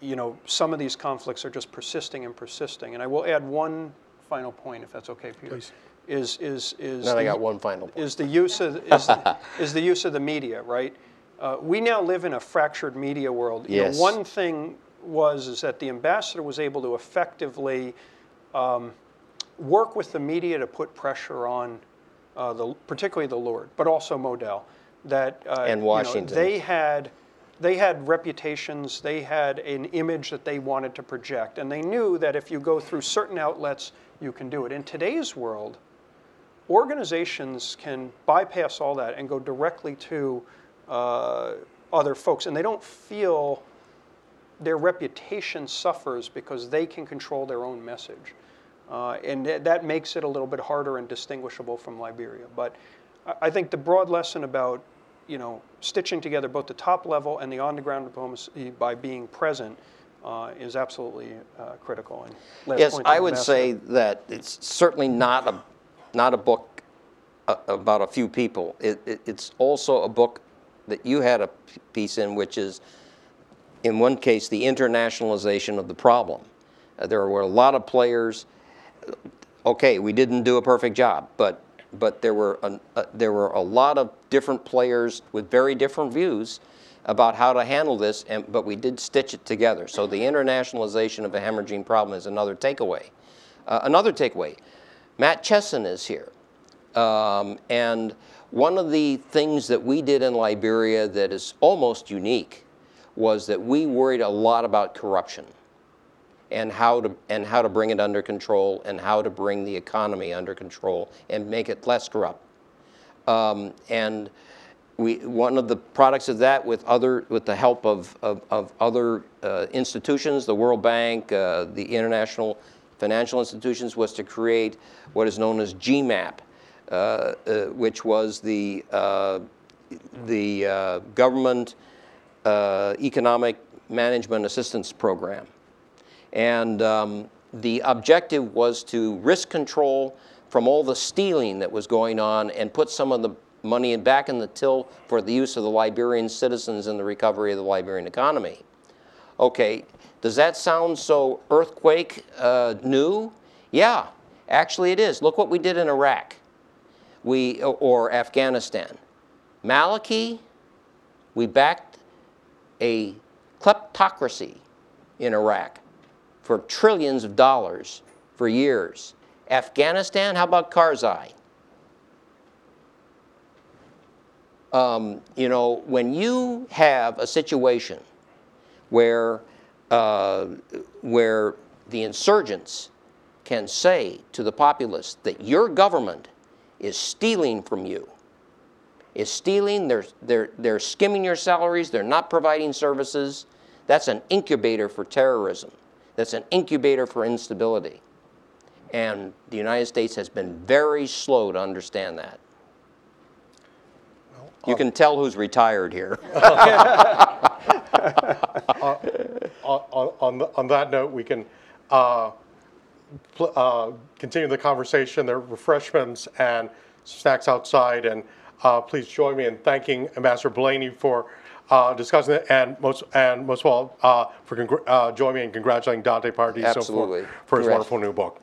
S3: you know some of these conflicts are just persisting and persisting. And I will add one final point, if that's okay, Peter.
S2: Please.
S3: Is is is
S4: Then I got one final point.
S3: is the use of is the, is the use of the media, right? Uh, we now live in a fractured media world. You know,
S4: Yes.
S3: one thing was is that the ambassador was able to effectively um, work with the media to put pressure on uh, the particularly the LURD, but also MODEL. That uh,
S4: And
S3: you know,
S4: Washington.
S3: they had they had reputations, they had an image that they wanted to project, and they knew that if you go through certain outlets, you can do it. In today's world, organizations can bypass all that and go directly to uh, other folks, and they don't feel their reputation suffers because they can control their own message. Uh, and th- that makes it a little bit harder and distinguishable from Liberia. But I- I think the broad lesson about you know, stitching together both the top level and the on-the-ground diplomacy by being present uh, is absolutely uh, critical. And
S4: Yes, I would say that it's certainly not a, not a book a- about a few people. It, it, it's also a book that you had a piece in, which is, in one case, the internationalization of the problem. Uh, there were a lot of players. Okay, we didn't do a perfect job, but but there were an, uh, there were a lot of different players with very different views about how to handle this, and but we did stitch it together. So the internationalization of a hemorrhaging problem is another takeaway. Uh, another takeaway, Matt Chessen is here. Um, and one of the things that we did in Liberia that is almost unique was that we worried a lot about corruption and how to and how to bring it under control and how to bring the economy under control and make it less corrupt. Um, and we one of the products of that with other with the help of of, of other uh, institutions, the World Bank, uh, the international financial institutions, was to create what is known as GEMAP, uh, uh, which was the uh, the uh, government uh, economic management assistance program. And um, the objective was to risk control from all the stealing that was going on and put some of the money back in the till for the use of the Liberian citizens in the recovery of the Liberian economy. Okay, does that sound so earthquake uh, new? Yeah, actually it is. Look what we did in Iraq we, or Afghanistan. Maliki, we backed a kleptocracy in Iraq for trillions of dollars for years. Afghanistan, how about Karzai? Um, you know, when you have a situation where, uh, where the insurgents can say to the populace that your government is stealing from you, is stealing, they're, they're, they're skimming your salaries, they're not providing services, that's an incubator for terrorism. That's an incubator for instability. And the United States has been very slow to understand that. You can tell who's retired here.
S2: on, [laughs] on, on that note, we can uh, pl- uh, continue the conversation. There are refreshments and snacks outside, and uh, please join me in thanking Ambassador Blaney for uh, discussing it, and most and most of all uh, for congr- uh, join me in congratulating Dante Paradiso
S4: Absolutely.
S2: for, for his wonderful new book.